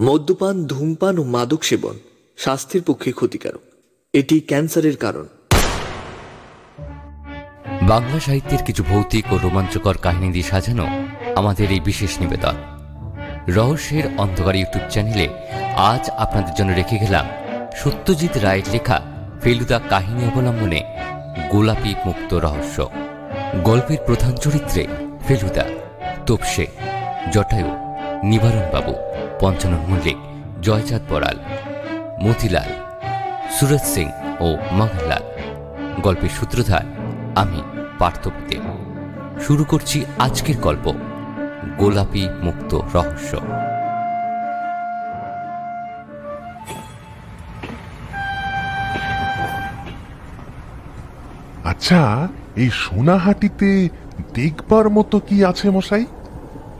মদ্যপান, ধূমপান ও মাদক সেবন স্বাস্থ্যের পক্ষে ক্ষতিকারক। এটি ক্যান্সারের কারণ। বাংলা সাহিত্যের কিছু ভৌতিক ও রোমাঞ্চকর কাহিনী দিয়ে সাজানো আমাদের এই বিশেষ নিবেদন। রহস্যের অন্ধকার ইউটিউব চ্যানেলে আজ আপনাদের জন্য রেখে গেলাম সত্যজিৎ রায়ের লেখা ফেলুদা কাহিনী অবলম্বনে গোলাপি মুক্ত রহস্য। গল্পের প্রধান চরিত্রে ফেলুদা, তোপসে, জটায়ু নিবারণ বাবু পঞ্চানন মল্লিক জয়চাঁদ বড়াল মতিলাল সুরজ সিং ও মঙ্গললাল গল্পের সূত্রধার আমি পার্থপ্রতিম শুরু করছি আজকের গল্প গোলাপি মুক্ত রহস্য। আচ্ছা এই সোনাহাটিতে দেখবার মতো কি আছে মশাই?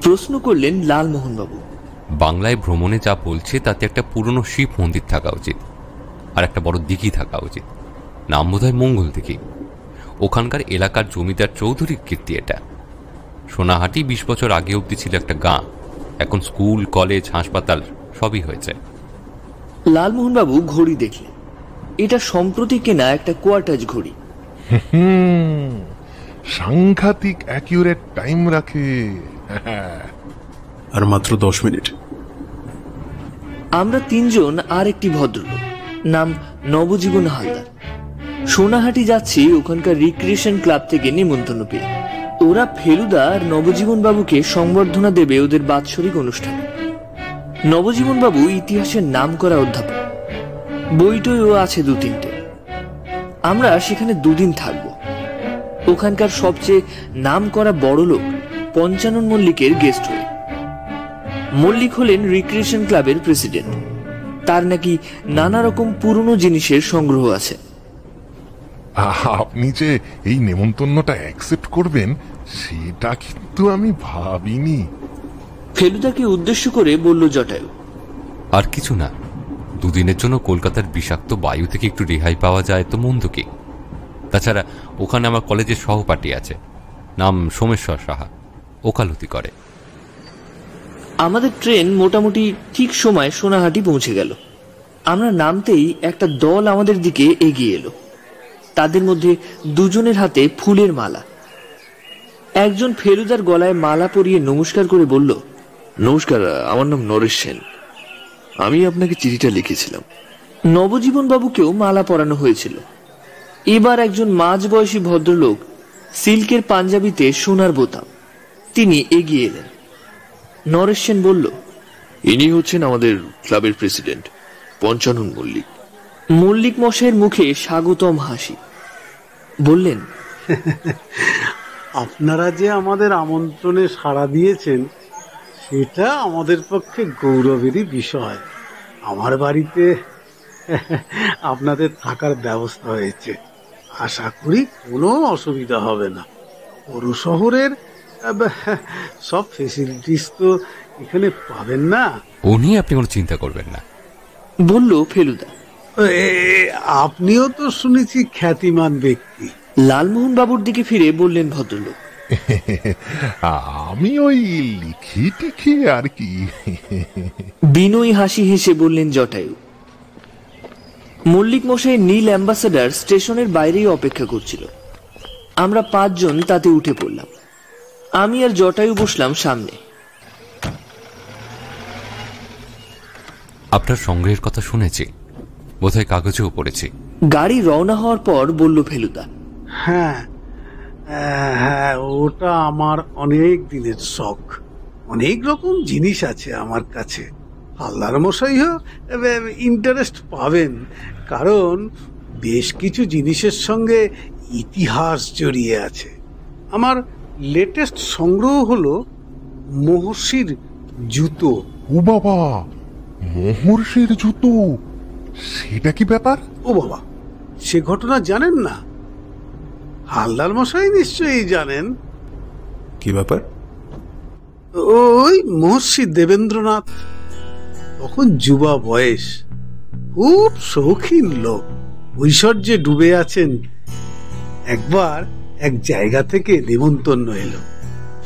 প্রশ্ন করলেন লালমোহনবাবু। বাংলায় ভ্রমণে যা বলছে তাতে একটা পুরনো শিব মন্দির থাকা উচিত আর একটা বড় দিঘি থাকা উচিত। নাম বোধহয় মঙ্গল দিঘি। ওখানকার এলাকার জমিদার চৌধুরীর কীর্তি এটা। সোনাহাটি বিশ বছর আগে অবধি ছিল একটা গাঁ এখন স্কুল কলেজ হাসপাতাল সবই হয়েছে। লালমোহনবাবু ঘড়ি দেখলেন। এটা সম্প্রতি কেনা একটা কোয়ার্টাজ ঘড়ি। সাংঘাতিক অ্যাকিউরেট টাইম রাখে। আর মাত্র দশ মিনিট। আমরা তিনজন আর একটি ভদ্রলোক। নাম নবজীবন হালদার। সোনাহাটি যাচ্ছি ওখানকার রিক্রিয়েশন ক্লাব থেকে নিমন্ত্রণ পেয়ে। ওরা ফেলুদা আর নবজীবন বাবুকে সংবর্ধনা দেবে ওদের বাৎসরিক অনুষ্ঠানে। নবজীবন বাবু ইতিহাসের নাম করা অধ্যাপক বইটইও আছে দু তিনটে। আমরা সেখানে দুদিন থাকব। ওখানকার সবচেয়ে নাম করা বড় লোক পঞ্চানন মল্লিকের গেস্ট হয়ে। মল্লিক হলেন রিক্রিয়েশন ক্লাবের প্রেসিডেন্ট তার নাকি নানা রকম পুরনো জিনিসের সংগ্রহ আছে। আপনি যে এই নেমন্তন্নটা অ্যাকসেপ্ট করবেন সেটা কিন্তু আমি ভাবিনি। ফেলুদাকে উদ্দেশ্য করে বলল জটায়ু। আর কিছু না দুদিনের জন্য কলকাতার বিষাক্ত বায়ু থেকে একটু রেহাই পাওয়া যায় তো মন্দ কি। তাছাড়া ওখানে আমার কলেজের সহপাঠী আছে নাম সোমেশ্বর সাহা ওকালতি করে। আমাদের ট্রেন মোটামুটি ঠিক সময় সোনাহাটি পৌঁছে গেল। আমরা নামতেই একটা দল আমাদের দিকে এগিয়ে এলো। তাদের মধ্যে দুজনের হাতে ফুলের মালা। একজন ফেলুদার গলায় মালা পরিয়ে নমস্কার করে বলল নমস্কার আমার নাম নরেশ সেন। আমি আপনাকে চিঠিটা লিখেছিলাম। নবজীবন বাবুকেও মালা পরানো হয়েছিল। এবার একজন মাঝবয়সী ভদ্রলোক সিল্কের পাঞ্জাবিতে সোনার বোতাম। তিনি এগিয়ে এলেন। নরেশ সেন বলল ইনি হচ্ছেন আমাদের ক্লাবের প্রেসিডেন্ট পঞ্চানন মল্লিক। মল্লিক মশাইয়ের মুখে স্বাগতম হাসি। বললেন আপনারা যে আমাদের আমন্ত্রণে সাড়া দিয়েছেন সেটা আমাদের পক্ষে গৌরবেরই বিষয়। আমার বাড়িতে আপনাদের থাকার ব্যবস্থা হয়েছে। আশা করি কোনো অসুবিধা হবে না। পৌর শহরের সব ফেসিলিটিস তো এখানে পাবেন না। ও নিয়ে আপনি কোনো চিন্তা করবেন না। বলল ফেলুদা। আপনিও তো শুনেছি খ্যাতিমান ব্যক্তি। লালমোহন বাবুর দিকে ফিরে বললেন ভদ্রলোক। আমি ওই লিখি টিখি আর কি। বিনয় হাসি হেসে বললেন জটায়ু মল্লিক মশাই নীল অ্যাম্বাসেডার স্টেশনের বাইরেই অপেক্ষা করছিল। আমরা পাঁচজন তাতে উঠে পড়লাম। আমি আর জটায়ু বসলাম সামনে। আপনার সংগ্রহের কথা শুনেছি। বোধহয় কাগজেও পড়েছি। গাড়ি রওনা হওয়ার পর বলল ফেলুদা। হ্যাঁ হ্যাঁ ওটা আমার অনেক দিনের শখ। অনেক রকম জিনিস আছে আমার কাছে। হালদার মশাইও ইন্টারেস্ট পাবেন। কারণ বেশ কিছু জিনিসের সঙ্গে ইতিহাস জড়িয়ে আছে। আমার লেটেস্ট সংগ্রহ হলো মহর্ষির জুতো। ও বাবা মহর্ষির জুতো সেটা কি ব্যাপার? ও বাবা সে ঘটনা জানেন না? হালদার মশাই নিশ্চয়ই জানেন। কি ব্যাপার? ওই মহর্ষি দেবেন্দ্রনাথ তখন যুবা বয়স খুব শৌখিন লোক ঐশ্বর্যে ডুবে আছেন। একবার এক জায়গা থেকে নেমন্তন্ন এলো।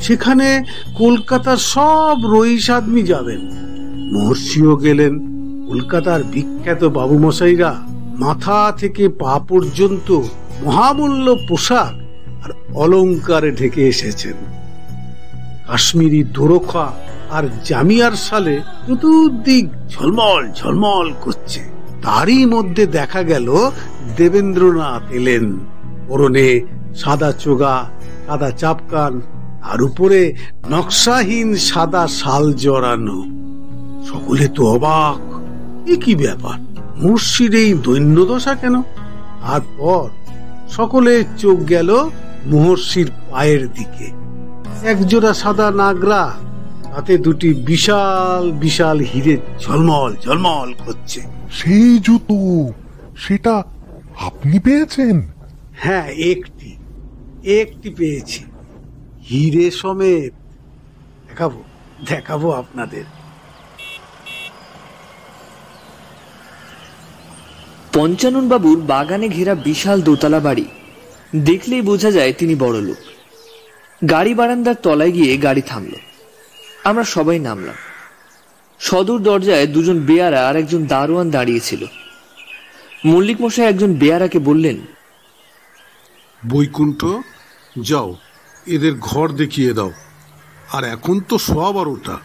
সেখানে কলকাতার সব রইস আদমি যাবেন। মহর্ষিও গেলেন। কলকাতার বিখ্যাত বাবুমশাইরা মাথা থেকে পা পর্যন্ত মহামূল্য পোশাক আর অলংকারে ঢেকে এসেছেন। কাশ্মীরি দোরখা আর জামিয়ার সালে চতুর্দিক ঝলমল ঝলমল করছে। তারই মধ্যে দেখা গেল দেবেন্দ্রনাথ এলেন। পরনে সাদা চোগা সাদা চাপকান আর উপরে নকশাহীন সাদা শাল জড়ানো। সকলে তো অবাক। এ কি ব্যাপার? মুর্শির এই দৈন্যদশা কেন? তারপর সকলে চোখ গেল মহর্ষির পায়ের দিকে। একজোড়া সাদা নাগরা তাতে দুটি বিশাল বিশাল হিরে ঝলমল ঝলমল করছে। সেই জুতো সেটা আপনি পেয়েছেন? হ্যাঁ একটি একটি পেয়েছি। হিরে সমেত দেখাবো দেখাবো আপনাদের। পঞ্চানন বাবুর বাগানে ঘেরা বিশাল দোতলা বাড়ি। দেখলেই বোঝা যায় তিনি বড় লোক। গাড়ি বারান্দার তলায় গিয়ে গাড়ি থামল। আমরা সবাই নামলাম। সদর দরজায় দুজন বেয়ারা আর একজন দারোয়ান দাঁড়িয়েছিল মল্লিক মশাই একজন বেয়ারাকে বললেন বৈকুণ্ঠ যাও এদের ঘর দেখিয়ে দাও। আর এখন তো সোয়া বারোটা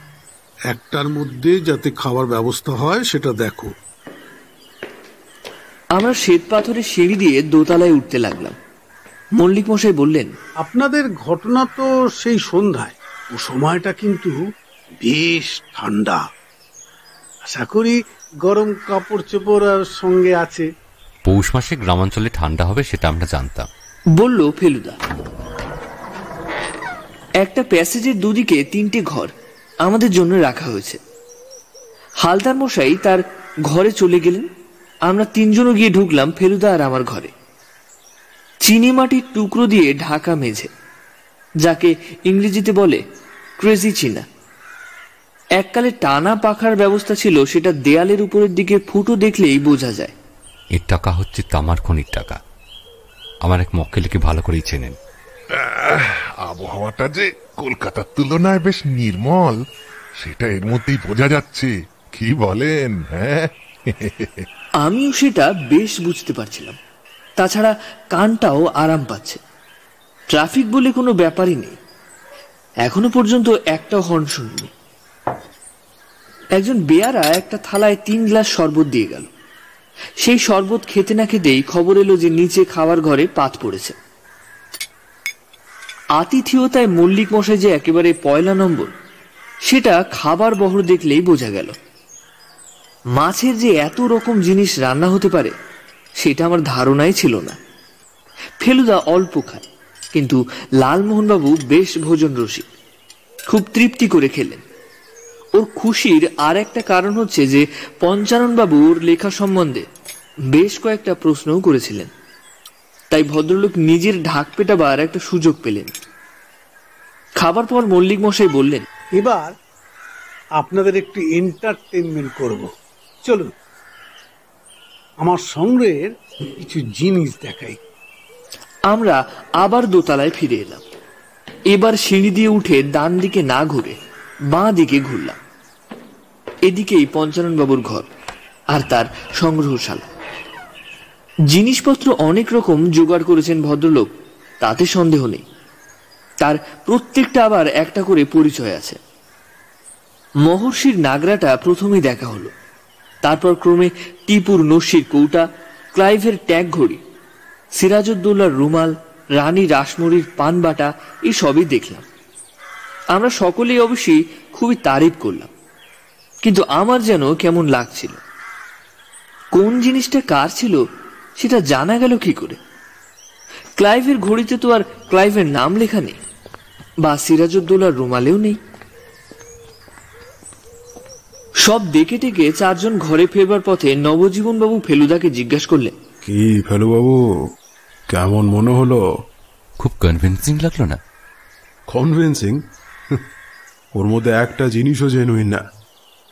একটার মধ্যে যাতে খাবার ব্যবস্থা হয় সেটা দেখো। আমরা শ্বেত পাথরের সিঁড়ি দিয়ে দোতলায় উঠতে লাগলাম। মল্লিক মশাই বললেন আপনাদের ঘটনা তো সেই সন্ধ্যায়। ও সময়টা কিন্তু বেশ ঠান্ডা। আশা করি গরম কাপড় চোপড় আর সঙ্গে আছে। পৌষ মাসে গ্রামাঞ্চলে ঠান্ডা হবে সেটা আমরা জানতাম। বলল ফেলুদা, একটা প্যাসেজের দুদিকে তিনটে ঘর আমাদের জন্য রাখা হয়েছে। হালদার মশাই তার ঘরে চলে গেলেন। আমরা তিনজনও গিয়ে ঢুকলাম ফেলুদা আর আমার ঘরে। চিনি মাটির টুকরো দিয়ে ঢাকা মেঝে, যাকে ইংরেজিতে বলে ক্রেজি চিনা। এককালে টানা পাখার ব্যবস্থা ছিল, সেটা দেয়ালের উপরের দিকে ফুটো দেখলেই বোঝা যায়। এর টাকা হচ্ছে তামার খনির টাকা। আমার এক মক্কেলকে ভালো করেই চেনেন। আবহাওয়াটা যে কলকাতার তুলনায় বেশ নির্মল সেটা এর মধ্যেই বোঝা যাচ্ছে। কি বলেন হ্যাঁ? আমিও সেটা বেশ বুঝতে পারছিলাম। তাছাড়া কানটাও আরাম পাচ্ছে। ট্রাফিক বলে কোনো ব্যাপারই নেই। এখনও পর্যন্ত একটা হর্ন শুনিনি। একজন বেয়ারা একটা থালায় তিন গ্লাস শরবত দিয়ে গেল। সেই শরবত খেতে না খেতেই খবর এলো যে নিচে খাওয়ার ঘরে পাত পড়েছে। আতিথিয়তায় মল্লিক মশাই যে একেবারে পয়লা নম্বর, সেটা খাবার বহর দেখলেই বোঝা গেল। মাছের যে এত রকম জিনিস রান্না হতে পারে, সেটা আমার ধারণাই ছিল না। ফেলুদা অল্প খায়, কিন্তু লালমোহনবাবু বেশ ভোজন রসিক খুব তৃপ্তি করে খেলেন। ওর খুশির আর একটা কারণ হচ্ছে যে পঞ্চানন বাবু ওর লেখা সম্বন্ধে বেশ কয়েকটা প্রশ্নও করেছিলেন। তাই ভদ্রলোক নিজের ঢাক পেটাবার একটা সুযোগ পেলেন। খাবার পর মল্লিক মশাই বললেন এবার আপনাদের একটু এন্টারটেনমেন্ট করব। চলুন আমার সংগ্রহের কিছু জিনিস দেখাই। আমরা আবার দোতলায় ফিরে এলাম। এবার সিঁড়ি দিয়ে উঠে ডান দিকে না ঘুরে বাঁ দিকে ঘুরলাম। এদিকেই পঞ্চানন বাবুর ঘর আর তার সংগ্রহশালা। জিনিসপত্র অনেক রকম জোগাড় করেছেন ভদ্রলোক, তাতে সন্দেহ নেই। তার প্রত্যেকটা আবার একটা করে পরিচয় আছে। মহর্ষির নাগরাটা প্রথমেই দেখা হলো। তারপর ক্রমে টিপুর নস্যির কৌটা, ক্লাইভের ট্যাগ ঘড়ি, সিরাজউদ্দৌলার রুমাল, রানী রাসমণির পানবাটা, এসবই দেখলাম। আমরা সকলেই অবশ্যই খুবই তারিফ করলাম। কিন্তু আমার যেন কেমন লাগছিল? কোন জিনিসটা কার ছিল সেটা জানা গেল কি করে? ক্লাইভের ঘড়িতে তো আর ক্লাইভের নাম লেখা নেই বা সিরাজউদ্দৌলার রুমালেও নেই। সব দেখে টেকে চারজন ঘরে ফেরবার পথে নবজীবন বাবু ফেলুদাকে জিজ্ঞাসা করলেন কি ফেলু বাবু কেমন মনে হলো? খুব কনভিন্সিং লাগল না? কনভিন্সিং ওর মধ্যে একটা জিনিসও জেনুইন না।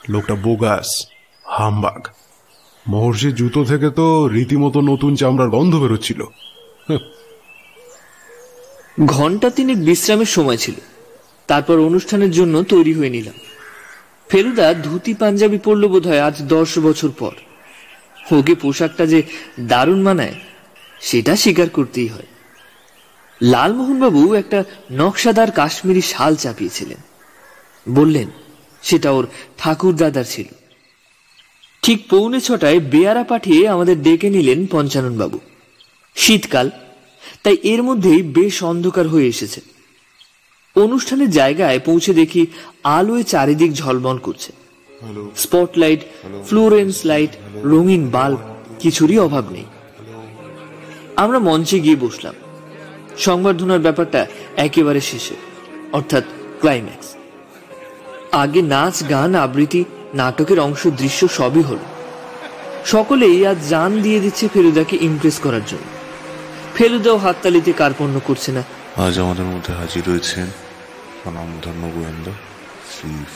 লোকটা বোগাস, হামবাগ। মহর্ষির জুতো থেকে তো রীতিমতো নতুন চামড়ার গন্ধ বেরোচ্ছিল। ঘণ্টা তিনি বিশ্রামের সময় ছিল। তারপর অনুষ্ঠানের জন্য তৈরি হয়ে নিলাম। ফেলুদা ধুতি পাঞ্জাবি পরল বোধ হয় আজ দশ বছর পর। ওকে পোশাকটা যে দারুণ মানায়, সেটা স্বীকার করতেই হয়। লালমোহনবাবু একটা নকশাদার কাশ্মীরি শাল চাপিয়েছিলেন। বললেন সেটা ওর ঠাকুর দাদার ছিল। ঠিক পৌনে ছটায় বেয়ারা পাঠিয়ে আমাদের ডেকে নিলেন পঞ্চানন বাবু শীতকাল তাই এর মধ্যেই বেশ অন্ধকার হয়ে এসেছে। অনুষ্ঠানের জায়গায় পৌঁছে দেখি আলোয় চারিদিক ঝলমল করছে। স্পটলাইট ফ্লোরেন্স লাইট রঙিন বাল্ব কিছুরই অভাব নেই। আমরা মঞ্চে গিয়ে বসলাম। সংবর্ধনার ব্যাপারটা একেবারে শেষে অর্থাৎ ক্লাইম্যাক্স আগে নাচ গান আবৃত্তি নাটকের অংশ দৃশ্য সবই হলো। সকলেই আজ জান দিয়ে দিচ্ছে ফেলুদাকে ইমপ্রেস করার জন্য। ফেলুদাও হাততালিতে কার্পণ্য করছে না। আজ আমাদের মধ্যে হাজির রয়েছেন স্বনামধন্য গোয়েন্দা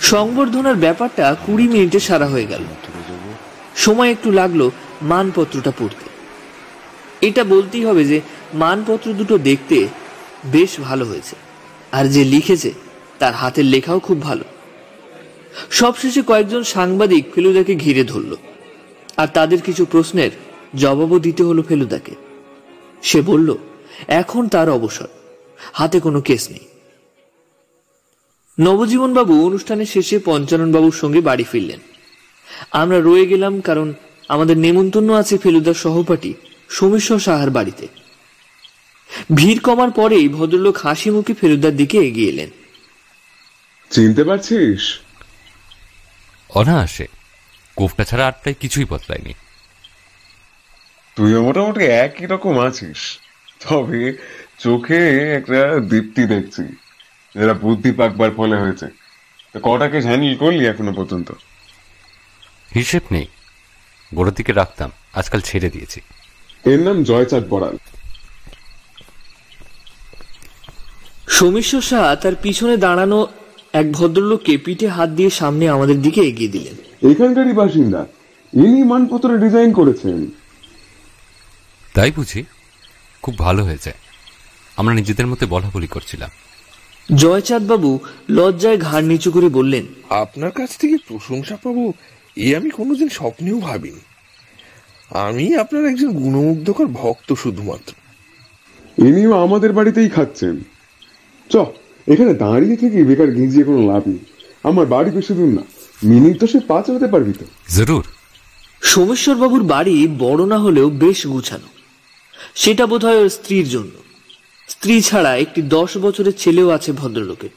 সংবর্ধনার ব্যাপারটা কুড়ি মিনিটে সারা হয়ে গেল। সময় একটু লাগল মানপত্রটা পড়তে। এটা বলতেই হবে যে মানপত্র দুটো দেখতে বেশ ভালো হয়েছে। আর যে লিখেছে, তার হাতের লেখাও খুব ভালো। সবশেষে কয়েকজন সাংবাদিক ফেলুদাকে ঘিরে ধরল। আর তাদের কিছু প্রশ্নের জবাবও দিতে হলো ফেলুদাকে। সে বলল, এখন তার অবসর। হাতে কোনো কেস নেই। নবজীবন বাবু অনুষ্ঠানের শেষে পঞ্চানন বাবুর সঙ্গে বাড়ি ফিরলেন। আমরা রয়ে গেলাম কারণ আমাদের নেমন্তন্ন আছে ফেলুদার সহপাঠী সোমেশ্বর সাহার বাড়িতে। ভিড় কমার পরেই ভদ্রলোক হাসি মুখে ফেলুদার দিকে এগিয়ে এলেন। চিনতে পারছিস? অনায়াসে। কোফটা ছাড়া আর প্রায় কিছুই বদলায়নি। তুইও মোটামুটি একই রকম আছিস। তবে চোখে একটা দীপ্তি দেখছি। যেটা বুদ্ধি পাকবার ফলে হয়েছে। তো কটাকে হ্যান্ডেল করলি এখনও পর্যন্ত? হিসেব নেই। গোড়ার দিকে রাখতাম। আজকাল ছেড়ে দিয়েছি। এর নাম জয়চাঁদ বড়াল সোমেশ্বর সাহা তার পিছনে দাঁড়ানো এক ভদ্রলোককে পিঠে হাত দিয়ে সামনে আমাদের দিকে এগিয়ে দিলেন। এখানকারই বাসিন্দা। ইনি মানপত্র ডিজাইন করেছেন। তাই বুঝি? খুব ভালো হয়েছে। আমরা নিজেদের মধ্যে বলা বলি করছিলাম। জয়চাঁদ বাবু লজ্জায় ঘাড় নিচু করে বললেন আপনার কাছ থেকে প্রশংসা পাবো এ আমি কোনোদিন স্বপ্নেও ভাবিনি। আমি আপনার একজন গুণমুগ্ধকর ভক্ত শুধুমাত্র। ইনিও আমাদের বাড়িতেই খাচ্ছেন। চ এখানে দাঁড়িয়ে থেকে বেকার গিঁজিয়ে কোনো লাভ নেই। আমার বাড়ি বেশি দূর না মিনিট তো সে পাঁচ হতে পারবি তো। জরুর। সোমেশ্বর বাবুর বাড়ি বড় না হলেও বেশ গুছানো। সেটা বোধহয় ওর স্ত্রীর জন্য। স্ত্রী ছাড়া একটি দশ বছরের ছেলেও আছে ভদ্রলোকের।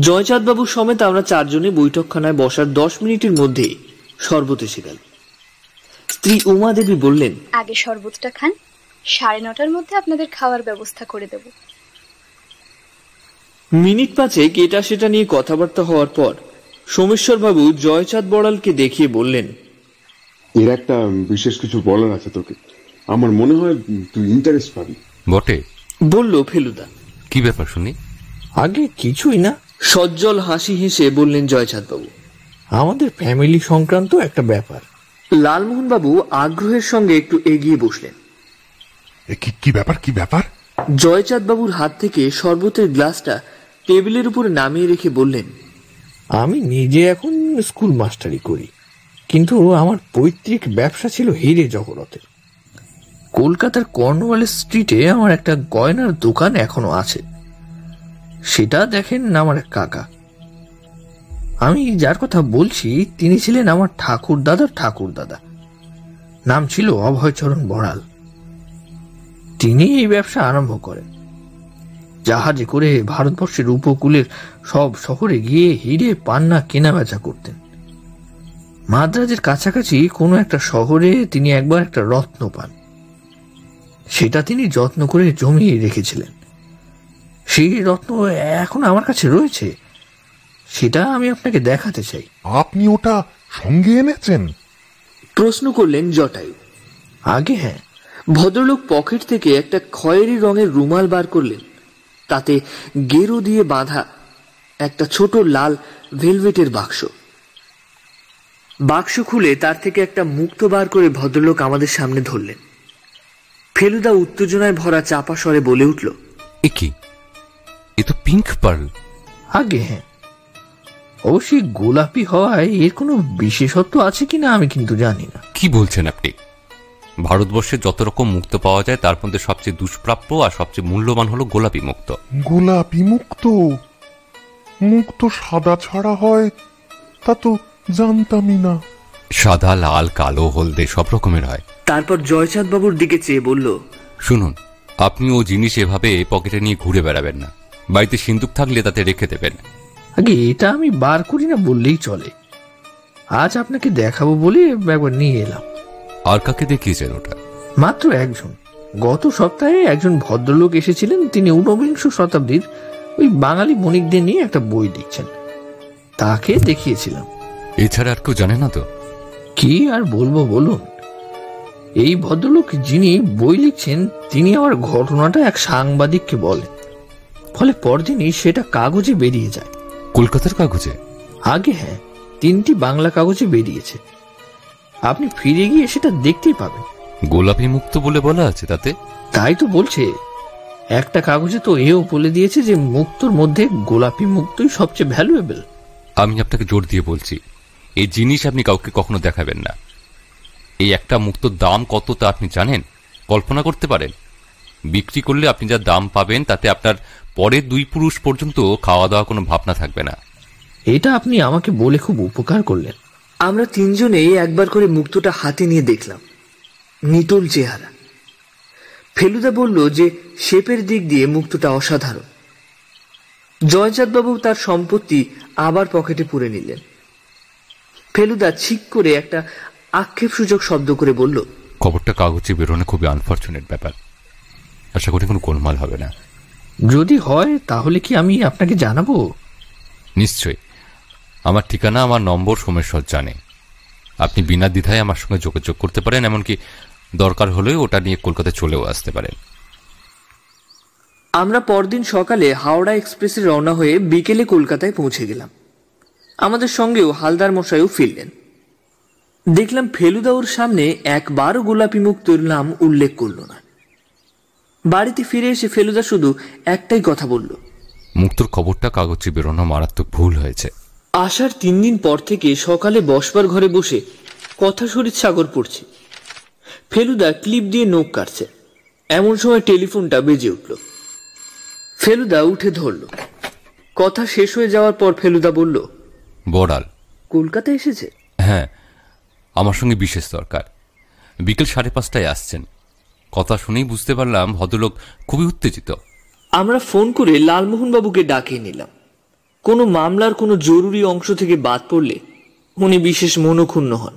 জয়চাঁদ বাবু সমেত আমরা চারজনে বৈঠকখানায় বসার দশ মিনিটের মধ্যেই শরবত এসে গেল। স্ত্রী উমা দেবী বললেন আগে শরবতটা খান সাড়ে নটার মধ্যে আপনাদের খাওয়ার ব্যবস্থা করে দেব। মিনিট পাঁচেক এটা সেটা নিয়ে কথাবার্তা হওয়ার পর সোমেশ্বর বাবু জয়চাঁদ বড়ালকে দেখিয়ে বললেন এর একটা বিশেষ কিছু বলার আছে তোকে। আমার মনে হয় তুই ইন্টারেস্ট পাবি। বটে। বলল ফেলুদা। কি ব্যাপার শুনি? আগে কিছুই না। সজ্জল হাসি হেসে বললেন জয়চাঁদ বাবু। আমাদের ফ্যামিলি সংক্রান্ত একটা ব্যাপার। লালমোহন বাবু আগ্রহের সঙ্গে একটু এগিয়ে বসলেন। এ কি কি ব্যাপার কি ব্যাপার? জয়চাঁদ বাবুর হাত থেকে শরবতের গ্লাসটা টেবিলের উপর নামিয়ে রেখে বললেন আমি নিজে এখন স্কুল মাস্টারি করি কিন্তু আমার পৈতৃক ব্যবসা ছিল হিরে জগরতের কলকাতার কর্নওয়ালের স্ট্রিটে আমার একটা গয়নার দোকান এখনও আছে। সেটা দেখেন আমার এক কাকা। আমি যার কথা বলছি তিনি ছিলেন আমার ঠাকুর দাদার ঠাকুর দাদা নাম ছিল অভয়চরণ বড়াল। তিনি এই ব্যবসা আরম্ভ করেন। জাহাজে করে ভারতবর্ষের উপকূলের সব শহরে গিয়ে হিরে পান্না কেনা বেচা করতেন। মাদ্রাজের কাছাকাছি কোনো একটা শহরে তিনি একবার একটা রত্ন পান। সেটা তিনি যত্ন করে জমিয়ে রেখেছিলেন। সেই রত্ন এখন আমার কাছে রয়েছে। সেটা আমি আপনাকে দেখাতে চাই। আপনি ওটা সঙ্গে এনেছেন? প্রশ্ন করলেন জটায়ু। আগে হ্যাঁ। ভদ্রলোক পকেট থেকে একটা খয়েরি রঙের রুমাল বার করলেন। তাতে গেরু দিয়ে বাঁধা একটা ছোট লাল ভেলভেটের বাক্স। বাক্স খুলে তার থেকে একটা মুক্ত বার করে ভদ্রলোক আমাদের সামনে ধরলেন। ফেলুদা উত্তেজনায় ভরা চাপা স্বরে বলে উঠল এ কি? এ তো পিঙ্ক পার্ল। আগে হ্যাঁ। অবশ্যই গোলাপি হওয়ায় এর কোনো বিশেষত্ব আছে কিনা আমি কিন্তু জানি না। কি বলছেন আপনি? ভারতবর্ষে যত রকম মুক্ত পাওয়া যায় তার মধ্যে সবচেয়ে দুষ্প্রাপ্য আর সবচেয়ে মূল্যবান হলো গোলাপি মুক্ত। গোলাপি মুক্ত? মুক্ত সাদা ছাড়া হয় তা তো জানতামই না। সাদা লাল কালো হলদে সব রকমের হয়। তারপর জয়চাঁদ বাবুর দিকে চেয়ে বলল শুনুন আপনি ও জিনিস এভাবে পকেটে নিয়ে ঘুরে বেড়াবেন না। বাড়িতে সিন্দুক থাকলে তাতে রেখে দেবেন। আগে এটা আমি বার করি না বললেই চলে। আজ আপনাকে দেখাবো বলে একবার নিয়ে এলাম। আর কাকে দেখিয়েছেন ওটা? মাত্র একজন। গত সপ্তাহে একজন ভদ্রলোক এসেছিলেন তিনি ঊনবিংশ শতাব্দীর ওই বাঙালি বণিকদের নিয়ে একটা বই লিখছেন। তাকে দেখিয়েছিলাম। এছাড়া আর কেউ জানে না তো? কি আর বলব বলুন? এই ভদ্রলোক যিনি বই লিখছেন তিনি আমার ঘটনাটা এক সাংবাদিককে বলেন। ফলে পরদিনই সেটা কাগজে বেরিয়ে যায়। কলকাতার কাগজে? আগে হ্যাঁ তিনটি বাংলা কাগজে বেরিয়েছে। আপনি ফিরে গিয়ে সেটা দেখতেই পাবেন। গোলাপি মুক্ত বলে বলা আছে তাতে? তাই তো বলছে। একটা কাগজে তো এও বলে দিয়েছে যে মুক্তর মধ্যে গোলাপি মুক্তই সবচেয়ে ভ্যালুয়েবল আমি আপনাকে জোর দিয়ে বলছি এই জিনিস আপনি কাউকে কখনো দেখাবেন না। এই একটা মুক্তর দাম কত তা আপনি জানেন? কল্পনা করতে পারেন। বিক্রি করলে আপনি যা দাম পাবেন তাতে আপনার পরের দুই পুরুষ পর্যন্ত খাওয়া দাওয়া কোনো ভাবনা থাকবে না। এটা আপনি আমাকে বলে খুব উপকার করলেন। আমরা তিনজনেই একবার করে মুক্তটা হাতে নিয়ে দেখলাম। নিটোল চেহারা। ফেলুদা বলল যে শেপের দিক দিয়ে মুক্তটা অসাধারণ। জয়চাঁদবাবু তার সম্পত্তি আবার পকেটে পুরে নিলেন। ফেলুদা ছিক করে একটা আক্ষেপসূচক শব্দ করে বলল খবরটা কাগজে বেরোনো খুবই আনফর্চুনেট ব্যাপার। আশা করি কোনো গোলমাল হবে না। যদি হয় তাহলে কি আমি আপনাকে জানাব? নিশ্চয়ই। আমার ঠিকানা আমার নম্বর সোমেশ্বর জানে। আপনি বিনা দ্বিধায় আমার সঙ্গে যোগাযোগ করতে পারেন এমনকি দরকার হলেও ওটা নিয়ে কলকাতায় চলেও আসতে পারেন। আমরা পরদিন সকালে হাওড়া এক্সপ্রেসে রওনা হয়ে বিকেলে কলকাতায় পৌঁছে গেলাম। আমাদের সঙ্গেও হালদার মশাইও ফিরলেন। দেখলাম ফেলুদা ওর সামনে একবারও গোলাপি মুক্তর নাম উল্লেখ করল না। বাড়িতে ফিরে এসে ফেলুদা শুধু একটাই কথা বলল। মুক্তর খবরটা কাগজে বেরোনো মারাত্মক ভুল হয়েছে। আসার তিন দিন পর থেকে সকালে বসবার ঘরে বসে কথা শরীর সাগর পড়ছে। ফেলুদা ক্লিপ দিয়ে নোখ কাটছে। এমন সময় টেলিফোনটা বেজে উঠল। ফেলুদা উঠে ধরল। কথা শেষ হয়ে যাওয়ার পর ফেলুদা বলল বড়াল। কলকাতা এসেছে? হ্যাঁ আমার সঙ্গে বিশেষ দরকার। বিকেল সাড়ে পাঁচটায় আসছেন। কথা শুনেই বুঝতে পারলাম ভদ্রলোক খুবই উত্তেজিত। আমরা ফোন করে লালমোহনবাবুকে ডাকিয়ে নিলাম। কোনো মামলার কোনো জরুরি অংশ থেকে বাদ পড়লে উনি বিশেষ মনক্ষুণ্ণ হন।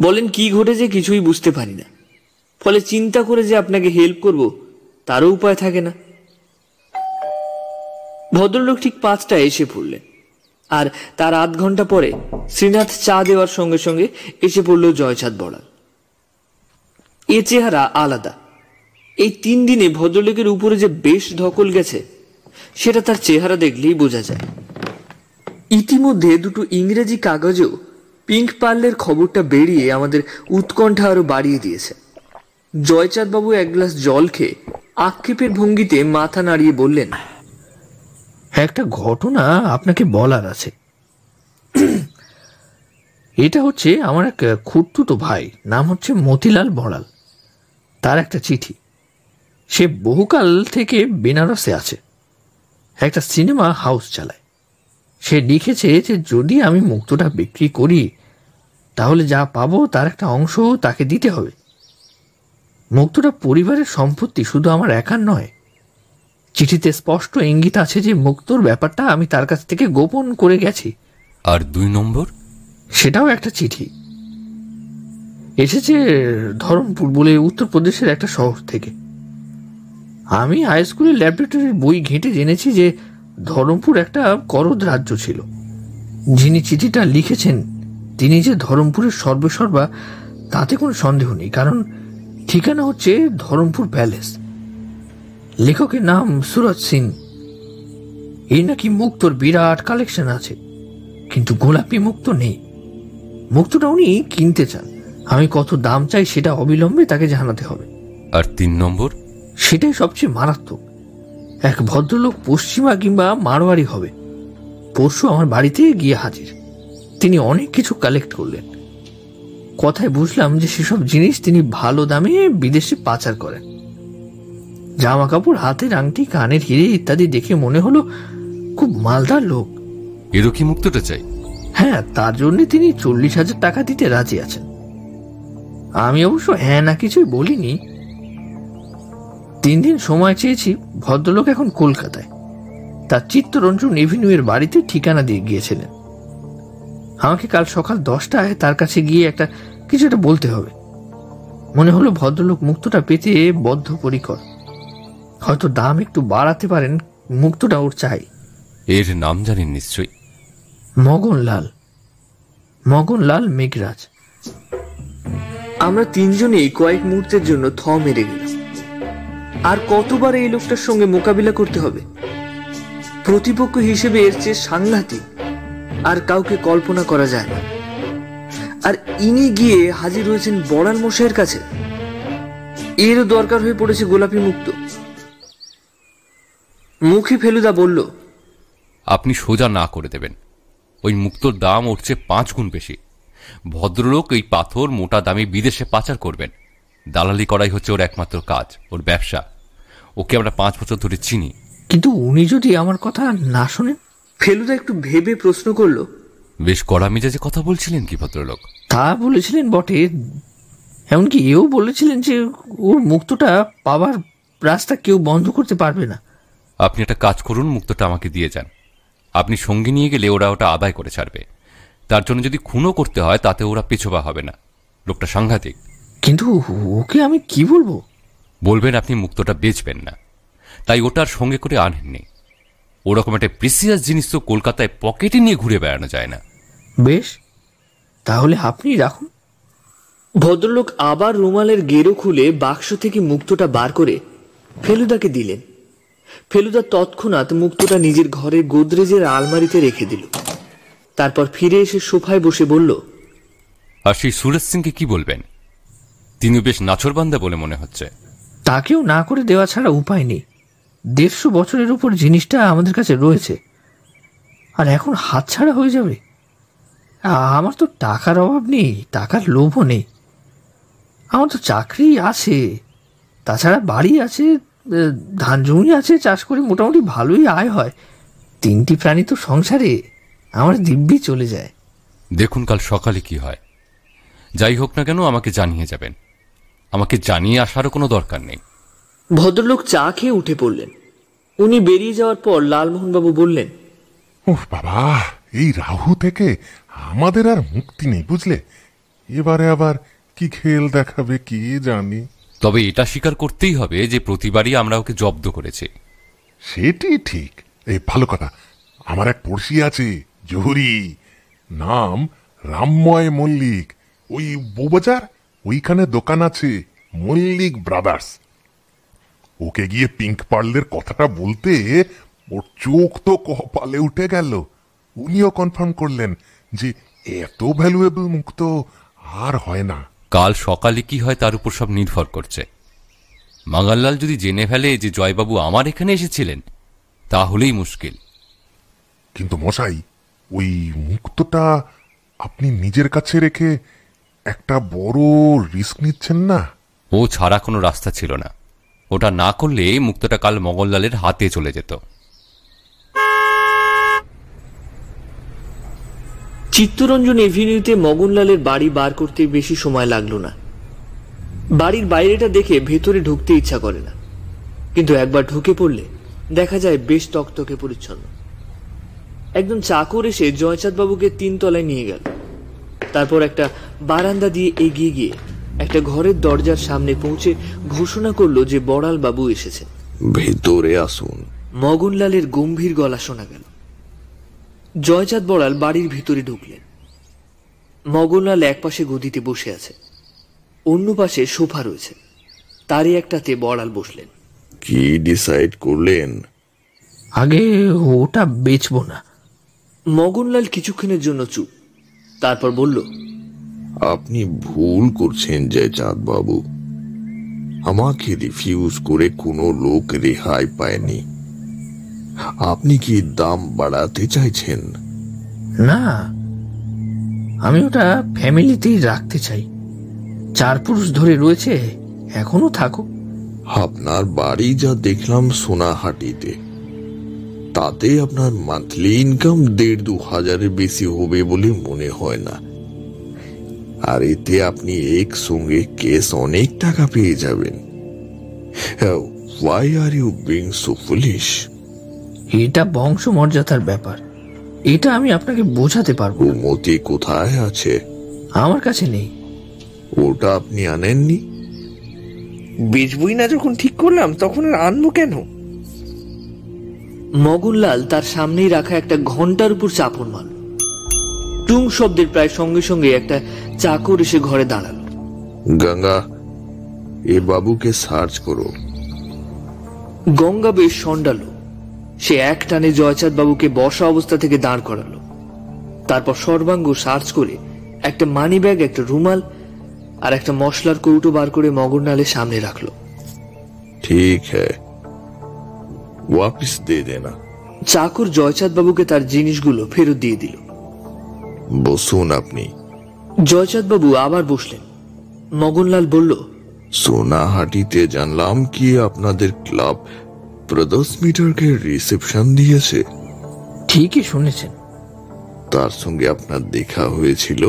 বলেন, কি ঘটেছে কিছুই বুঝতে পারি না। ফলে চিন্তা করে যে আপনাকে হেল্প করব, তারও উপায় থাকে না। ভদ্রলোক ঠিক পাঁচটায় এসে পড়লেন। আর তার আধ ঘণ্টা পরে শ্রীনাথ চা দেওয়ার সঙ্গে সঙ্গে এসে পড়ল জয়চাঁদ বড়াল। এ চেহারা আলাদা। এই তিন দিনে ভদ্রলোকের উপরে যে বেশ ধকল গেছে সেটা তার চেহারা দেখলেই বোঝা যায়। ইতিমধ্যে দুটো ইংরেজি কাগজেও পিঙ্ক পার্লের খবরটা বেরিয়ে আমাদের উৎকণ্ঠা আরও বাড়িয়ে দিয়েছে। জয়চাঁদবাবু এক গ্লাস জল খেয়ে আক্ষেপের ভঙ্গিতে মাথা নাড়িয়ে বললেন একটা ঘটনা আপনাকে বলার আছে। এটা হচ্ছে আমার এক খুঁড়তুতো ভাই, নাম হচ্ছে মতিলাল বড়াল। তার একটা চিঠি। সে বহুকাল থেকে বেনারসে আছে। একটা সিনেমা হাউস চালায়। সে লিখেছে যে যদি আমি মুক্তটা বিক্রি করি তাহলে যা পাবো তার একটা অংশ তাকে দিতে হবে। মুক্তটা পরিবারের সম্পত্তি শুধু আমার একার নয়। চিঠিতে স্পষ্ট ইঙ্গিত আছে যে মুক্তর ব্যাপারটা আমি তার কাছ থেকে গোপন করে গেছি। আর দুই নম্বর? সেটাও একটা চিঠি। এসেছে ধরমপুর বলে উত্তরপ্রদেশের একটা শহর থেকে। আমি হাই স্কুলের ল্যাবরেটরির বই ঘেঁটে জেনেছি যে ধরমপুর একটা করদ রাজ্য ছিল। যিনি চিঠিটা লিখেছেন, তিনি যে ধরমপুরের সর্বসর্বা, তাতে কোনো সন্দেহ নেই, কারণ ঠিকানা হচ্ছে ধরমপুর প্যালেস। লেখকের নাম সুরজ সিং। এই নাকি মুক্তর বিরাট কালেকশন আছে, কিন্তু গোলাপি মুক্ত নেই। মুক্তটা উনি কিনতে চান। আমি কত দাম চাই সেটা অবিলম্বে তাকে জানাতে হবে। আর তিন নম্বর? সেটাই সবচেয়ে মারাত্মক। এক ভদ্রলোক পশ্চিমা কিংবা মারোয়ারি হবে। পরশু আমার বাড়িতে গিয়ে হাজির। তিনি অনেক কিছু কালেক্ট করলেন। কথায় বুঝলাম যে সেসব জিনিস তিনি ভালো দামে বিদেশে পাচার করেন। জামা কাপড় হাতের আংটি কানের হিরে ইত্যাদি দেখে মনে হলো খুব মালদার লোক। এরও কি মুক্তটা চাই? হ্যাঁ তার জন্য তিনি চল্লিশ হাজার টাকা দিতে রাজি আছেন। আমি অবশ্য হ্যাঁ না কিছুই বলিনি তিন দিন সময় চেয়েছি ভদ্রলোক এখন কলকাতায়। তার চিত্তরঞ্জন এভিনিউয়ের বাড়িতে ঠিকানা দিয়ে গিয়েছিলেন। আমাকে কাল সকাল দশটায় তার কাছে গিয়ে একটা কিছু একটা বলতে হবে। মনে হলো ভদ্রলোক মুক্তটা পেতে বদ্ধপরিকর। হয়তো দাম একটু বাড়াতে পারেন মুক্তটা ওর চাই। এর নাম জানেন নিশ্চয়ই? মগনলাল। মগনলাল মেঘরাজ। আমরা তিনজনেই কয়েক মুহূর্তের জন্য থ মেরে গেলাম। আর কতবার এই লোকটার সঙ্গে মোকাবিলা করতে হবে? প্রতিপক্ষ হিসেবে এর চেয়ে সাংঘাতিক, আর কাউকে কল্পনা করা যায় না। আর ইনি গিয়ে হাজির হয়েছেন বড়াল মশাইয়ের কাছে। এরও দরকার হয়ে পড়েছে গোলাপি মুক্ত। মুখে ফেলুদা বলল, আপনি সোজা না করে দেবেন। ওই মুক্তোর দাম উঠছে পাঁচ গুণ বেশি। ভদ্রলোক এই পাথর মোটা দামে বিদেশে পাচার করবেন। দালালি করাই হচ্ছে ওর একমাত্র কাজ, ওর ব্যবসা। ওকে আমরা পাঁচ বছর ধরে চিনি। কিন্তু উনি যদি আমার কথা না শোনেন? ফেলুদা একটু ভেবে প্রশ্ন করল। বেশ কড়া মেজাজে কথা বলছিলেন কি ভদ্রলোক? তা বলেছিলেন বটে। এমনকি এও বলেছিলেন যে ওর মুক্তটা পাওয়ার রাস্তা কেউ বন্ধ করতে পারবে না। আপনি একটা কাজ করুন মুক্তটা আমাকে দিয়ে যান। আপনি সঙ্গে নিয়ে গেলে ওরা ওটা আদায় করে ছাড়বে। তার জন্য যদি খুনও করতে হয় তাতে ওরা পিছোবা হবে না। লোকটা সাংঘাতিক। কিন্তু ওকে আমি কি বলব? বলবেন আপনি মুক্তটা বেচবেন না। তাই ওটার সঙ্গে করে আনেননি। ওরকম একটা প্রিসিয়াস জিনিস তো কলকাতায় পকেটে নিয়ে ঘুরে বেড়ানো যায় না। বেশ তাহলে আপনি রাখুন। ভদ্রলোক আবার রুমালের গেরো খুলে বাক্স থেকে মুক্তটা বার করে ফেলুদাকে দিলেন। ফেলুদা তৎক্ষণাৎ মুক্তটা নিজের ঘরের গোদরেজের আলমারিতে রেখে দিল। তারপর ফিরে এসে সোফায় বসে বলল আর সেই সুরেশ সিংকে কি বলবেন? তিনি বেশ নাচরবান্দা বলে মনে হচ্ছে। তাকেও না করে দেওয়া ছাড়া উপায় নেই। দেড়শো বছরের উপর জিনিসটা আমাদের কাছে রয়েছে। আর এখন হাতছাড়া হয়ে যাবে। আমার তো টাকার অভাব নেই, টাকার লোভও নেই। আমার তো চাকরি আছে, তাছাড়া বাড়ি আছে ধান জমি আছে, চাষ করে মোটামুটি ভালোই আয় হয়। তিনটি প্রাণী তো সংসারে, আমার দিব্যি চলে যায়। দেখুন কাল সকালে কি হয়। যাই হোক না কেন আমাকে জানিয়ে যাবেন। আমাকে জানিয়ে আসারও কোনো দরকার নেই। ভদ্রলোক চা খেয়ে উঠে পড়লেন। উনি বেরিয়ে যাওয়ার পর লালমোহনবাবু বললেন উফ বাবা এই রাহু থেকে আমাদের আর মুক্তি নেই বুঝলে? এবারে আবার কি খেল দেখাবে কি জানি? তবে এটা স্বীকার করতেই হবে যে প্রতিবারই আমরা ওকে জব্দ করেছি। সেটি ঠিক। এই ভালো কথা। আমার এক পড়শি আছে জহুরি। নাম রামময় মল্লিক। ওই বউবাজার ওইখানে দোকান আছে মল্লিক ব্রাদার্স। ওকে গিয়ে পিঙ্ক পার্লের কথাটা বলতে ওর চোখ তো কপালে উঠে গেল। উনিও কনফার্ম করলেন যে এত ভ্যালুয়েবল মুক্ত আর হয় না। কাল সকালে কি হয় তার উপর সব নির্ভর করছে। মাঙ্গাল্লাল যদি জেনে ফেলে যে জয়বাবু আমার এখানে এসেছিলেন তাহলেই মুশকিল। কিন্তু মশাই ওই মুক্তটা আপনি নিজের কাছে রেখে একটা বড় রিস্ক নিচ্ছেন না? ও ছাড়া কোনো রাস্তা ছিল না। ওটা না করলে মুক্তটা কাল মঙ্গললালের হাতে চলে যেত। চিত্তরঞ্জন এভিনিউতে মগনলালের বাড়ি বার করতে বেশি সময় লাগল না। বাড়ির বাইরেটা দেখে ভেতরে ঢুকতে ইচ্ছা করে না। কিন্তু একবার ঢুকে পড়লে দেখা যায় বেশ তকতকে পরিচ্ছন্ন। একজন চাকর এসে জয়চাঁদ বাবুকে তিন তলায় নিয়ে গেল। তারপর একটা বারান্দা দিয়ে এগিয়ে গিয়ে একটা ঘরের দরজার সামনে পৌঁছে ঘোষণা করল যে বড়াল বাবু এসেছেন। ভেতরে আসুন। মগনলালের গম্ভীর গলা শোনা গেল। জয়চাঁদ বড়াল বাড়ির ভিতরে ঢুকলেন। মগনলাল একপাশে গদিতে বসে আছে। অন্য পাশে সোফা রয়েছে। তারই একটাতে বড়াল বসলেন। কি ডিসাইড করলেন? আগে ওটা বেচবো না। মগনলাল কিছুক্ষণের জন্য চুপ। তারপর বলল আপনি ভুল করছেন জয়চাঁদ বাবু আমাকে রিফিউজ করে কোনো লোক রেহাই পায়নি। আপনি কি দাম বাড়াতে চাইছেন? না আমি ওটা ফ্যামিলিতেই রাখতে চাই। চার পুরুষ ধরে রয়েছে এখনও থাকুক। আপনার বাড়ি যা দেখলাম সোনাহাটিতে। তাতে আপনার মান্থলি ইনকাম দেড় দু হাজারের বেশি হবে বলে মনে হয় না। আর এতে আপনি একসঙ্গে কেস অনেক টাকা পেয়ে যাবেন। Why are you being so foolish এটা বংশমর্যাদার ব্যাপার। এটা আমি আপনাকে বোঝাতে পারব। মতি কোথায় আছে? আমার কাছে নেই। ওটা আপনি আনেননি? বেচবই না যখন ঠিক করলাম তখন আর আনব কেন? মগনলাল তার সামনেই রাখা একটা ঘণ্টার উপর চাপড় মারল। টুং শব্দের প্রায় সঙ্গে সঙ্গে একটা চাকর এসে ঘরে দাঁড়াল। গঙ্গা এ বাবুকে সার্চ করো। গঙ্গা বেশ সন্ডালো। সে এক টানে জয়চাঁদ বাবুকে বসা অবস্থা থেকে দাঁড় করালো। তারপর সর্বাঙ্গ সার্চ করে একটা মানি ব্যাগ একটা রুমাল আর একটা মশলার কৌটো বার করে মগরনালের সামনে রাখল। ঠিক হ্যাঁ। ওয়াপিস দিয়ে দে দেনা চাকর জয়চাঁদ বাবুকে তার জিনিসগুলো ফেরত দিয়ে দিল বসুন আপনি জয়চাঁদ বাবু আবার বসলেন মগনলাল বলল সোনাহাটিতে জানলাম কি আপনাদের ক্লাব প্রদোষ মিটারকে রিসেপশন দিয়েছে ঠিকই শুনেছেন তার সঙ্গে আপনার দেখা হয়েছিল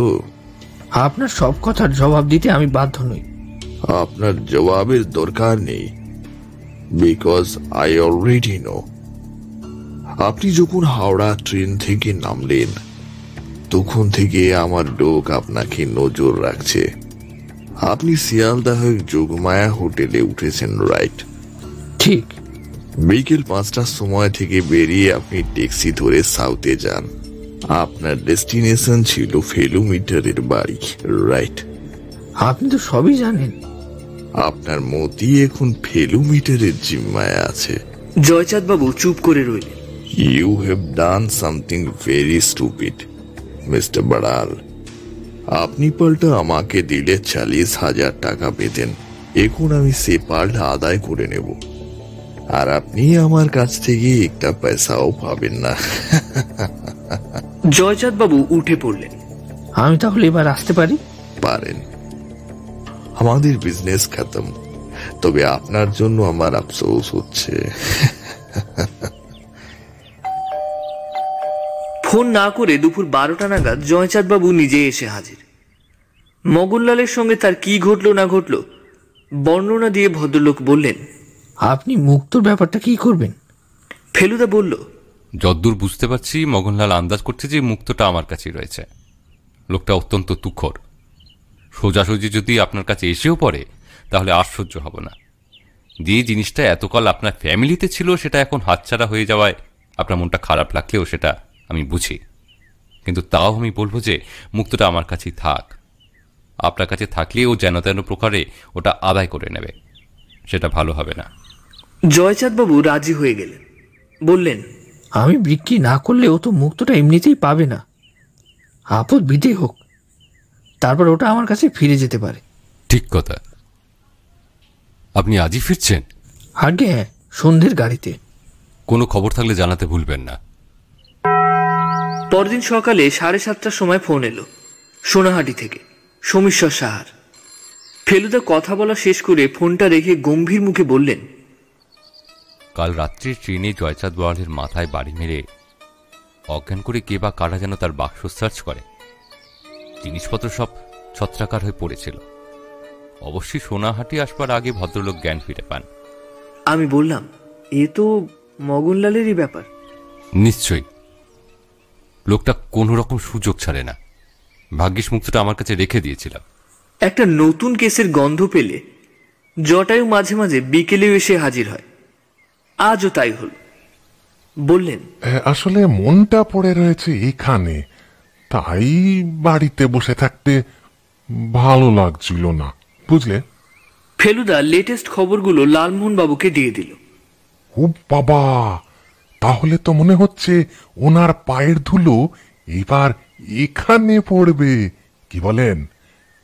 আপনার সব কথার জবাব দিতে আমি বাধ্য নই। আপনার জবাবের দরকার নেই। বিকজ আই অলরেডি নো আপনি যখন হাওড়া ট্রেন থেকে নামলেন তখন থেকে আমার লোক আপনাকে নজর রাখছে। আপনি শিয়ালদাহ যোগমায়া হোটেলে উঠেছেন রাইট ঠিক। বিকেল পাঁচটার সময় থেকে বেরিয়ে আপনি ট্যাক্সি ধরে সাউথে যান। আপনার ডেস্টিনেশন ছিল ফেলুমিটারের বাড়ি রাইট আপনি তো সবই জানেন। আপনার মতি এখন ফেলু মিটারের জিম্মায় আছে। জয়চাঁদ বাবু চুপ করে রইলেন। You have done something very stupid mister Baral আপনি পাল্টা আমাকে দিলে চালিশ হাজার টাকা পেতেন। এখন আমি সে পাল্টা আদায় করে নেব। আর আপনি আমার কাছ থেকে একটা পয়সাও পাবেন না। জয়চাঁদ বাবু উঠে পড়লেন। আমি তাহলে এবার আসতে পারি? পারেন। আমাদের বিজনেস খতম। তবে আপনার জন্য আমার আফসোস হচ্ছে। ফোন না করে দুপুর বারোটা নাগাদ জয়চাঁদ বাবু নিজে এসে হাজির। মগনলালের সঙ্গে তার কি ঘটলো না ঘটলো বর্ণনা দিয়ে ভদ্রলোক বললেন আপনি মুক্তর ব্যাপারটা কি করবেন? ফেলুদা বলল যদ্দূর বুঝতে পারছি মগনলাল আন্দাজ করছে যে মুক্তটা আমার কাছেই রয়েছে। লোকটা অত্যন্ত তুখর। সোজাসুজি যদি আপনার কাছে এসেও পড়ে তাহলে আশ্চর্য হব না। যে জিনিসটা এতকাল আপনার ফ্যামিলিতে ছিল সেটা এখন হাতছাড়া হয়ে যাওয়ায় আপনার মনটা খারাপ লাগলেও সেটা আমি বুঝি। কিন্তু তাও আমি বলব যে মুক্তটা আমার কাছেই থাক। আপনার কাছে থাকলেও যেন তেন প্রকারে ওটা আদায় করে নেবে। সেটা ভালো হবে না। জয়চাঁদ বাবু রাজি হয়ে গেলেন। বললেন আমি বিক্রি না করলে ও তো মুক্তটা এমনিতেই পাবে না। আপদ বিদেই হোক তারপর ওটা আমার কাছে ফিরে যেতে পারে। ঠিক কথা। আপনি আজই ফিরছেন? আগে হ্যাঁ সন্ধ্যের গাড়িতে। কোনো খবর থাকলে জানাতে ভুলবেন না। পরদিন সকালে সাড়ে সাতটার সময় ফোন এলো সোনাহাটি থেকে সমীশ্বর সাহার। ফেলুদা কথা বলা শেষ করে ফোনটা রেখে গম্ভীর মুখে বললেন কাল রাত্রে ট্রেনে জয়চাঁদ বড়ালের মাথায় বাড়ি মেরে অজ্ঞান করে কে বা কারা যেন তার বাক্স সার্চ করে। জিনিসপত্র সব ছত্রাকার হয়ে পড়েছিল। অবশ্যই সোনাহাটি আসবার আগে ভদ্রলোক জ্ঞান ফিরে পান। আমি বললাম এ তো মগনলালেরই ব্যাপার। নিশ্চয়ই। লোকটা কোনো রকম সুযোগ ছাড়ে না। ভাগ্যিস মুক্তটা আমার কাছে রেখে দিয়েছিলাম। একটা নতুন কেসের গন্ধ পেলে জটায়ু মাঝে মাঝে বিকেলেও এসে হাজির হয়। আজও তাই হল। বললেন আসলে মনটা পড়ে রয়েছে এখানে। তাই বাড়িতে বসে থাকতে ভালো লাগছিল না বুঝলে? ফেলুদা লেটেস্ট খবরগুলো লালমোহন বাবুকে দিয়ে দিল। ও বাবা তাহলে তো মনে হচ্ছে ওনার পায়ের ধুলো এবার এখানে পড়বে। কি বলেন?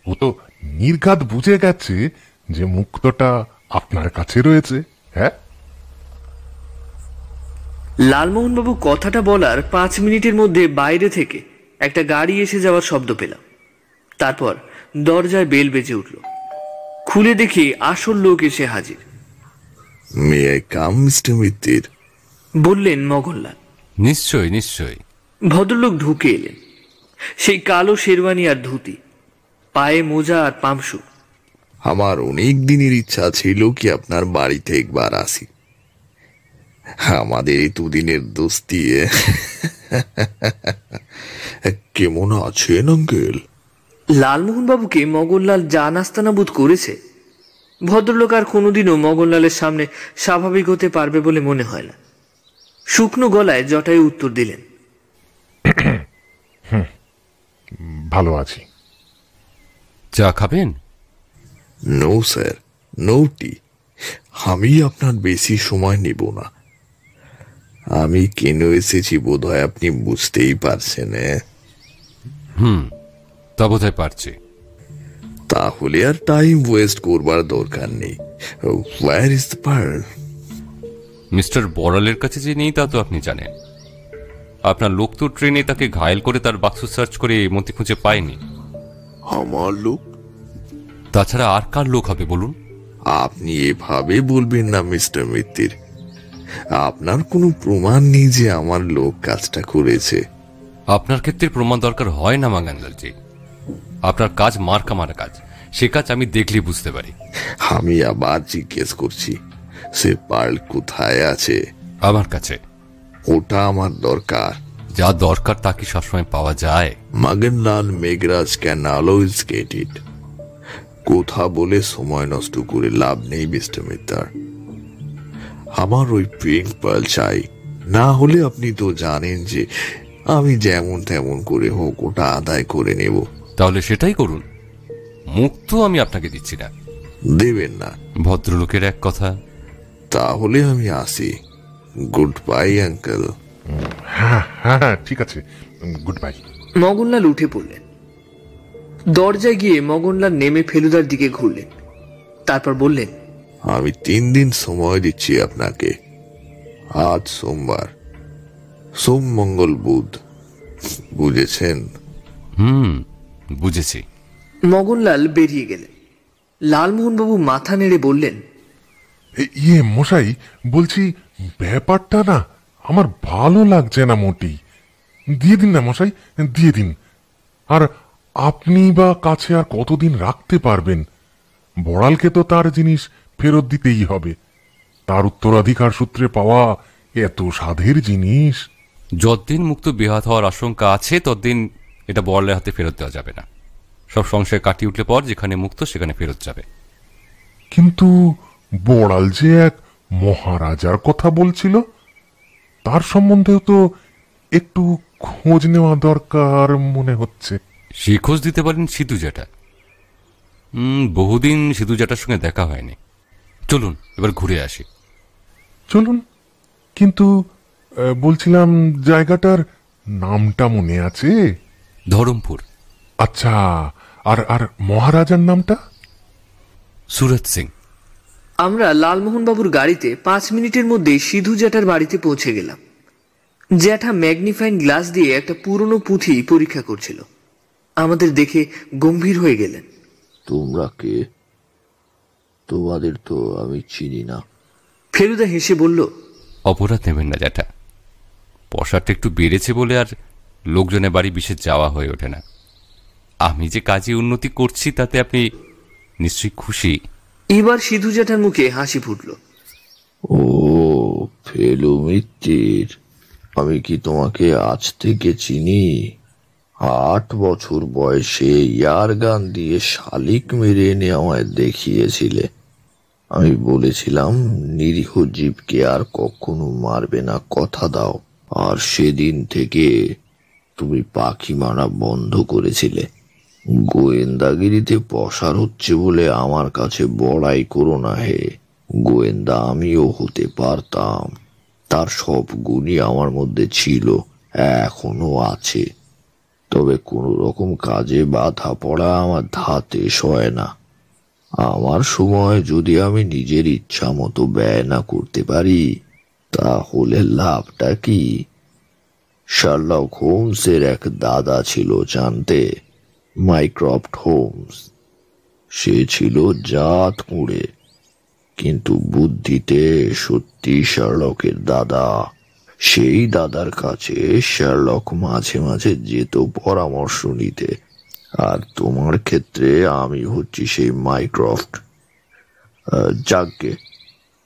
ও তো নির্ঘাত বুঝে গেছে যে মুক্তটা আপনার কাছে রয়েছে হ্যাঁ? লালমোহনবাবু কথাটা বলার পাঁচ মিনিটের মধ্যে বাইরে থেকে একটা গাড়ি এসে যাওয়ার শব্দ পেলাম। তারপর দরজায় বেল বেজে উঠল। খুলে দেখি আসল লোক এসে হাজির। May I come mister Mitter বললেন মগনলাল নিশ্চয় নিশ্চয়। ভদ্রলোক ঢুকে এলেন। সেই কালো শেরওয়ানি আর ধুতি পায়ে মোজা আর পামসু আমার অনেক দিনের ইচ্ছা ছিল কি আপনার বাড়িতে একবার আসি। আমাদের এই দুদিনের দোস্তি। কেমন আছেন আঙ্কেল? লালমোহনবাবুকে মগনলাল যা নাস্তানা বোধ করেছে? ভদ্রলোক আর কোনোদিনও মগনলালের সামনে স্বাভাবিক হতে পারবে বলে মনে হয় না। শুকনো গলায় জটায় উত্তর দিলেন ভালো আছি। চা খাবেন? No sir no tea. আমি আপনার বেশি সময় নেব না। আমি কেন এসেছি বোধহয় আপনি বুঝতেই পারছেন হুম তা বোধহয় পারছি। তাহলে আর টাইম ওয়েস্ট করবার দরকার নেই। ওয়ার ইজ পার্ল মিস্টার বড়ালের কাছে যে নেই তা তো আপনি জানেন। আপনার লোক তো ট্রেনে তাকে ঘায়েল করে তার বাক্স সার্চ করে মতি খুঁজে পায়নি। আমার লোক? তাছাড়া আর কার লোক হবে বলুন? আপনি এভাবে বলবেন না মিস্টার মিত্তির। আপনার কোনো প্রমাণ নেই যে আমার লোক কাজটা করেছে। আপনার ক্ষেত্রে প্রমাণ দরকার হয় না মাগান্দালজি আপনার কাজ মারা কাজ। সে কাজ আমি দেখলে বুঝতে পারি। আমি আবার জিজ্ঞেস করছি সে পার্ল কোথায় আছে? আমার কাছে। ওটা আমার দরকার। যা দরকার তা কি সবসময় পাওয়া যায়? Maganlal Meghraj can always get it. কোথা বলে সময় নষ্ট করে লাভ নেই মিস্টার মিত্তার। আমার ওই পিঙ্ক পার্ল চাই। না হলে আপনি তো জানেন যে আমি যেমন তেমন করে হোক ওটা আদায় করে নেব। তাহলে সেটাই করুন। মুখ তো আমি আপনাকে দিচ্ছি না। দেবেন না। ভদ্রলোকের এক কথা। তাহলে আমি আসি। Goodbye uncle. হ্যাঁ হ্যাঁ হ্যাঁ ঠিক আছে। গুড বাই মগনলাল উঠে পড়লেন। দরজায় গিয়ে মগনলাল নেমে ফেলুদার দিকে ঘুরলেন। তারপর বললেন আমি তিন দিন সময় দিচ্ছি আপনাকে। আজ সোমবার। সোম মঙ্গল বুধ। বুঝেছেন? হুম বুঝেছি। মগনলাল বেরিয়ে গেলেন। লালমোহনবাবু মাথা নেড়ে বললেন ইয়ে মশাই বলছি ব্যাপারটা না আমার ভালো লাগছে না মোটেই। দিয়ে দিন না মশাই দিয়ে দিন। আর আপনি বা কাছে আর কতদিন রাখতে পারবেন? বড়ালকে তো তার জিনিস ফেরত দিতেই হবে। তার উত্তরাধিকার সূত্রে পাওয়া এত সাধের জিনিস। যতদিন মুক্ত বেহাত হওয়ার আশঙ্কা আছে ততদিন এটা বড়লের হাতে ফেরত দেওয়া যাবে না। সব সংশয় কাটিয়ে উঠলে পর যেখানে মুক্ত সেখানে ফেরত যাবে। কিন্তু বড়াল যে এক মহারাজার কথা বলছিল তার সম্বন্ধেও তো একটু খোঁজ নেওয়া দরকার মনে হচ্ছে। সে খোঁজ দিতে পারেন সিধু জ্যাঠা। হুম বহুদিন সিধু জ্যাঠার সঙ্গে দেখা হয়নি। চলুন এবার ঘুরে আসি। চলুন কিন্তু বলছিলাম জায়গাটার নামটা মনে আছে? ধরমপুর। আচ্ছা আর আর মহারাজার নামটা? সুরত সিং। আমরা লালমোহনবাবুর গাড়িতে পাঁচ মিনিটের মধ্যেই সিধু জ্যাঠার বাড়িতে পৌঁছে গেলাম। জ্যাঠা ম্যাগনিফাইং গ্লাস দিয়ে একটা পুরনো পুঁথি পরীক্ষা করছিল। আমাদের দেখে গম্ভীর হয়ে গেলেন। তোমরা কে? তোমাদের তো আমি চিনি না। ফেলুদা হেসে বলল অপরাধ নেবেন না জ্যাঠা। পশারটা একটু বেড়েছে বলে আর লোকজনের বাড়ি বিশেষ যাওয়া হয়ে ওঠে না। আমি যে কাজে উন্নতি করছি তাতে আপনি নিশ্চয়ই খুশি। এবার সিধু জ্যাঠার মুখে হাসি ফুটল। ও ফেলু মিত্তির আমি কি তোমাকে আজ থেকে চিনি? আট বছর বয়সে ইয়ার গান দিয়ে শালিক মেরে এনে আমায় দেখিয়েছিলে। আমি বলেছিলাম, নিরীহ জীবকে আর কখনো মারবে না, কথা দাও। আর সেদিন থেকে তুমি পাখি মারা বন্ধ করেছিলে। গোয়েন্দাগিরিতে পসার হচ্ছে বলে আমার কাছে বড়াই করো না হে। গোয়েন্দা, আমিও হতে পারতাম। তার সব গুণই আমার মধ্যে ছিল, এখনও আছে। তবে কোনো রকম কাজে বাধা পড়া আমার ধাতে সয় না। আমার সময় যদি আমি নিজের ইচ্ছা মতো ব্যয় না করতে পারি, তাহলে লাভটা কি? শার্লক হোমসের এক দাদা ছিল জানতে মাইক্রফট হোমস। সে ছিল জাত কুঁড়ে, কিন্তু বুদ্ধিতে সত্যি শার্লকের দাদা। সেই দাদার কাছে শার্লক মাঝে মাঝে যেত পরামর্শ নিতে। আর তোমার ক্ষেত্রে আমি হচ্ছি সেই মাইক্রফট যাকগে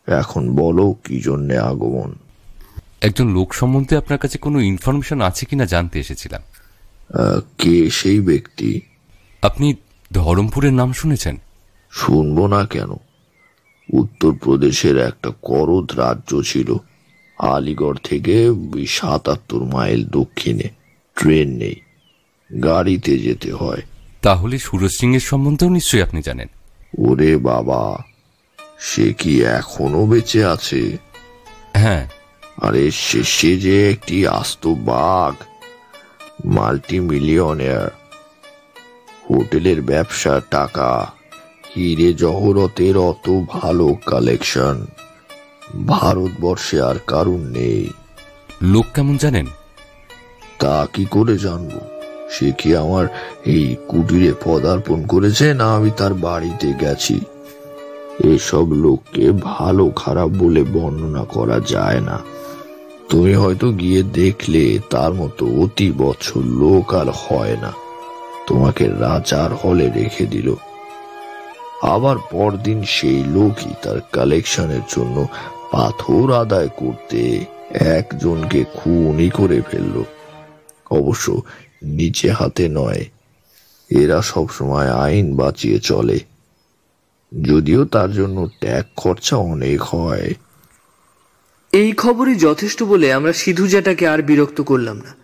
এখন বলো কি জন্যে আগমন? একজন লোক সম্বন্ধে আপনার কাছে কোনো ইনফরমেশন আছে কিনা জানতে এসেছিলাম। কে সেই ব্যক্তি? আপনি ধরমপুরের নাম শুনেছেন? শুনব না কেন? উত্তরপ্রদেশের একটা করদ রাজ্য ছিল আলিগড় থেকে সাতাত্তর মাইল দক্ষিণে। ট্রেন নেই। গাড়িতে যেতে হয়। তাহলে সুরজ সিং এর সম্বন্ধেও নিশ্চয়ই আপনি জানেন। ওরে বাবা সে কি এখনও বেঁচে আছে? হ্যাঁ। আরে সে সে যে একটি আস্ত বাঘ মাল্টি মিলিয়নের হোটেলের ব্যবসা টাকা হিরে জহরতের অত ভালো কালেকশন। ভারতবর্ষে আর কারণ নেই। লোক কেমন জানেন? তা কি করে জানব? সে কি আমার এই কুটিরে পদার্পণ করেছে, না আমি তার বাড়িতে গেছি? এসব লোককে ভালো খারাপ বলে বর্ণনা করা যায় না। তুমি হয়তো গিয়ে দেখলে তার মতো অতি বছর লোক আর হয় না। তোমাকে রাজার হলে রেখে দিল। আবার পরদিন সেই লোকই তার কালেকশনের জন্য পাথর আদায় করতে একজনকে খুনই করে ফেলল। অবশ্য নিচে হাতে নয়। এরা সবসময় আইন বাঁচিয়ে চলে। যদিও তার জন্য ট্যাগ খরচা অনেক হয়। এই খবরই যথেষ্ট বলে আমরা সিধু জ্যাটাকে আর বিরক্ত করলাম না।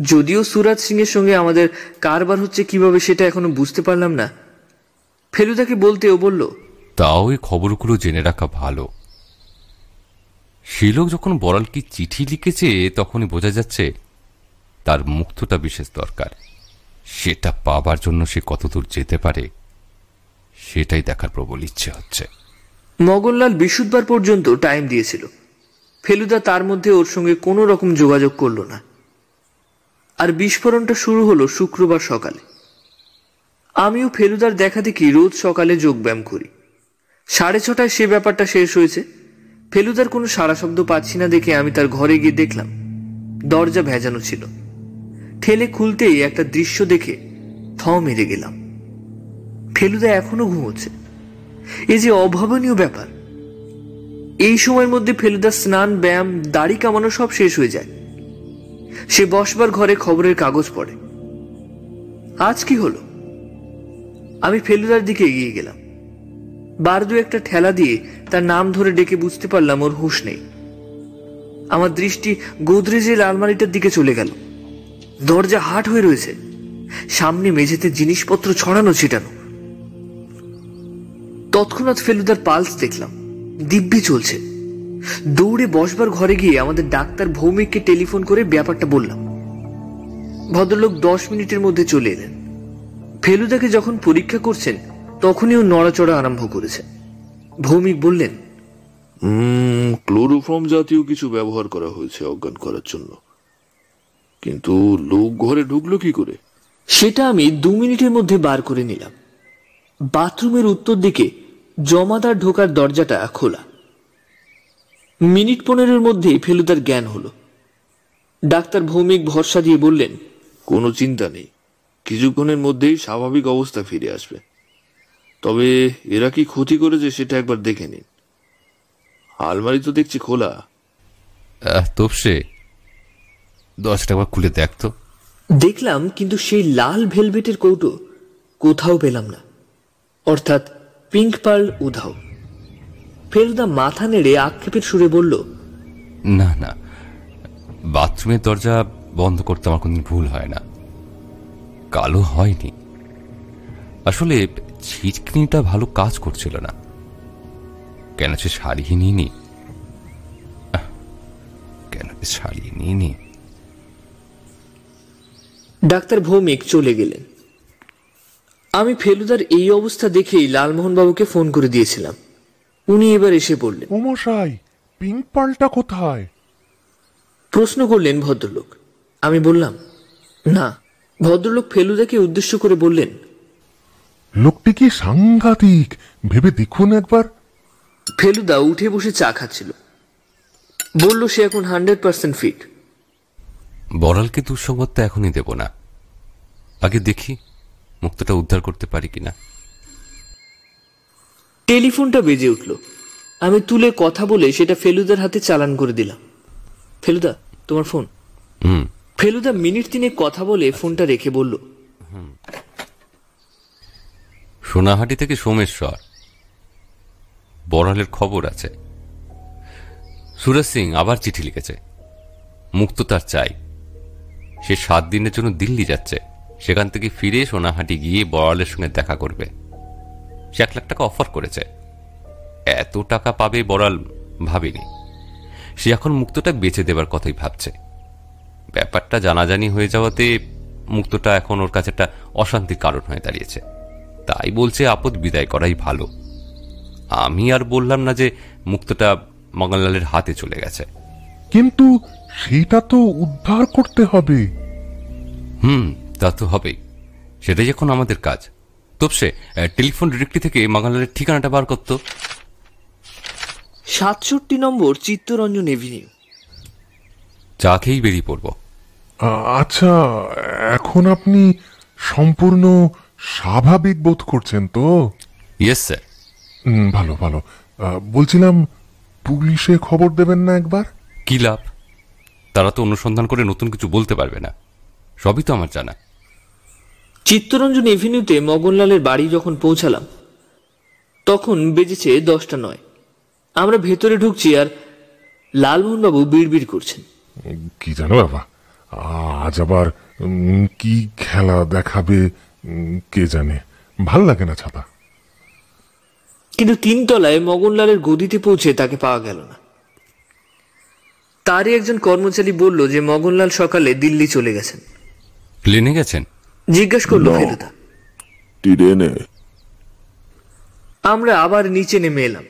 যদিও সুরাজ সিং এর সঙ্গে আমাদের কারবার হচ্ছে কীভাবে সেটা এখনও বুঝতে পারলাম না। ফেলুদাকে বলতে ও বলল তাও এই খবরগুলো জেনে রাখা ভালো। সে লোক যখন বড়ালকে চিঠি লিখেছে তখনই বোঝা যাচ্ছে তার মুক্তটা বিশেষ দরকার। সেটা পাবার জন্য সে কতদূর যেতে পারে, সেটাই দেখার প্রবল ইচ্ছে হচ্ছে। মগনলাল বিশুদ্ধবার পর্যন্ত টাইম দিয়েছিল। ফেলুদা তার মধ্যে ওর সঙ্গে কোনো রকম যোগাযোগ করল না। আর বিস্ফোরণটা শুরু হলো শুক্রবার সকালে। আমিও ফেলুদার দেখা দেখি রোজ সকালে যোগব্যায়াম করি। সাড়ে ছটায় সে ব্যাপারটা শেষ হয়েছে। ফেলুদার কোনো সারা শব্দ পাচ্ছি না দেখে আমি তার ঘরে গিয়ে দেখলাম, দরজা ভেজানো ছিল। ঠেলে খুলতেই একটা দৃশ্য দেখে থ মেরে গেলাম। ফেলুদা এখনও ঘুমোচ্ছে। এ যে অভাবনীয় ব্যাপার। এই সময়ের মধ্যে ফেলুদা স্নান, ব্যায়াম, দাড়ি কামানো সব শেষ হয়ে যায়। সে বসবার ঘরে খবরের কাগজ পড়ে। আজ কি হলো? আমি ফেলুদার দিকে এগিয়ে গেলাম। বার দু একটা ঠেলা দিয়ে তার নাম ধরে ডেকে বুঝতে পারলাম ওর হুঁশ নেই। আমার দৃষ্টি গোদরেজের আলমারিটার দিকে চলে গেল। দরজা হাট হয়ে রয়েছে। সামনে মেঝেতে জিনিসপত্র ছড়ানো ছিটানো। তৎক্ষণাৎ ফেলুদার পালস দেখলাম। দিব্যি চলছে। দৌড়ে বসবার ঘরে গিয়ে আমাদের ডাক্তার ভৌমিককে টেলিফোন করে ব্যাপারটা বললাম। ভদ্রলোক দশ মিনিটের মধ্যে চলে এলেন। ফেলুদাকে যখন পরীক্ষা করছেন, তখনই ও নড়াচড়া আরম্ভ করেছে। ভৌমিক বললেন ক্লোরোফর্ম জাতীয় কিছু ব্যবহার করা হয়েছে অজ্ঞান করার জন্য। কিন্তু লোক ঘরে ঢুকলো কি করে? সেটা আমি দু মিনিটের মধ্যে বার করে নিলাম। বাথরুমের উত্তর দিকে জমাদার ঢোকার দরজাটা খোলা। মিনিট পনেরোর মধ্যেই ফেলুদার জ্ঞান হলো। ডাক্তার ভৌমিক ভরসা দিয়ে বললেন কোনো চিন্তা নেই। কিছুক্ষণের মধ্যেই স্বাভাবিক অবস্থা ফিরে আসবে। তবে এরা কি ক্ষতি করেছে সেটা একবার দেখে নিন। আলমারি তো দেখছি খোলা। আহ, তোপসে দশটা একবার খুলে দেখতো দেখলাম কিন্তু সেই লাল ভেলভেটের কৌটো কোথাও পেলাম না। অর্থাৎ পিঙ্ক পার্ল উধাও। ফেলুদা মাথা নেড়ে আক্ষেপের সুরে বলল না না বাথরুমের দরজা বন্ধ করতে আমার কোনদিন ভুল হয় না। কালো হয়নি। আসলে ছিটকিনিটা ভালো কাজ করছিল না। কেন সে নিইনি? আহ, কেন সে সারিয়ে নিইনি? ডাক্তার ভৌমিক চলে গেলেন। আমি ফেলুদার এই অবস্থা দেখেই লালমোহনবাবুকে ফোন করে দিয়েছিলাম। উনি এবার এসে পড়লেন ও মশাই পিঙ্ক পালটা কোথায়? প্রশ্ন করলেন ভদ্রলোক। আমি বললাম না। ভদ্রলোক ফেলুদাকে উদ্দেশ্য করে বললেন লোকটি কি সাংঘাতিক? ভেবে দেখুন একবার। ফেলুদা উঠে বসে চা খাচ্ছিল। বলল সে এখন হান্ড্রেড পার্সেন্ট ফিট। বড়ালকে দুঃসংবাদটা এখনই দেব না। আগে দেখি মুক্তটা উদ্ধার করতে পারি কিনা। টেলিফোনটা বেজে উঠল। আমি তুলে কথা বলে সেটা ফেলুদার হাতে চালান করে দিলাম। ফেলুদা তোমার ফোন। হুম। ফেলুদা মিনিট তিনে কথা বলে ফোনটা রেখে বলল সোনাহাটি থেকে সোমেশ্বর। বড়ালের খবর আছে। সুরজ সিং আবার চিঠি লিখেছে। মুক্ত তার চাই। সে সাত দিনের জন্য দিল্লি যাচ্ছে। সেখান থেকে ফিরে সোনাহাটি গিয়ে বড়ালের সঙ্গে দেখা করবে। সে এক লাখ টাকা অফার করেছে। এত টাকা পাবে বড়াল ভাবেনি। সে এখন মুক্তটা বেচে দেবার কথাই ভাবছে। ব্যাপারটা জানাজানি হয়ে যাওয়াতে মুক্তটা এখন ওর কাছে একটা অশান্তির কারণ হয়ে দাঁড়িয়েছে। তাই বলছে আপদ বিদায় করাই ভালো। আমি আর বললাম না যে মুক্তটা মঙ্গললালের হাতে চলে গেছে। কিন্তু সেটা তো উদ্ধার করতে হবে। হুম তা তো হবেই। সেটাই এখন আমাদের কাজ। তবসে টেলিফোন ডিরেক্টরি থেকে মঙ্গললালের ঠিকানাটা বার করতো সাতষট্টি নম্বর চিত্তরঞ্জন এভিনিউ। চা খেয়েই বেরিয়ে পড়ব। আচ্ছা এখন আপনি সম্পূর্ণ স্বাভাবিক বোধ করছেন তো? ইয়েস স্যার হুম, ভালো ভালো। বলছিলাম পুলিশে খবর দেবেন না একবার? কি লাভ? তারা তো অনুসন্ধান করে নতুন কিছু বলতে পারবে না। সবই তো আমার জানা। চিত্তরঞ্জন এভিনিউতে মগনলালের বাড়ি যখন পৌঁছালাম তখন বেজেছে দশটা নয়। আমরা ভেতরে ঢুকছি আর লালমোহনবাবু বিড়বিড় করছেন। কি জানো বাবা আজ আবার কি খেলা দেখাবে কে জানে ভালো লাগে না ছাতা। কিন্তু তিনতলায় মগনলালের গদিতে পৌঁছে তাকে পাওয়া গেল না। তারই একজন কর্মচারী বলল যে মগনলাল সকালে দিল্লি চলে গেছেন। প্লেনে গেছেন? জিজ্ঞেস করল ফেলুদা। ট্রেনে আমরা আবার নিচে নেমে এলাম।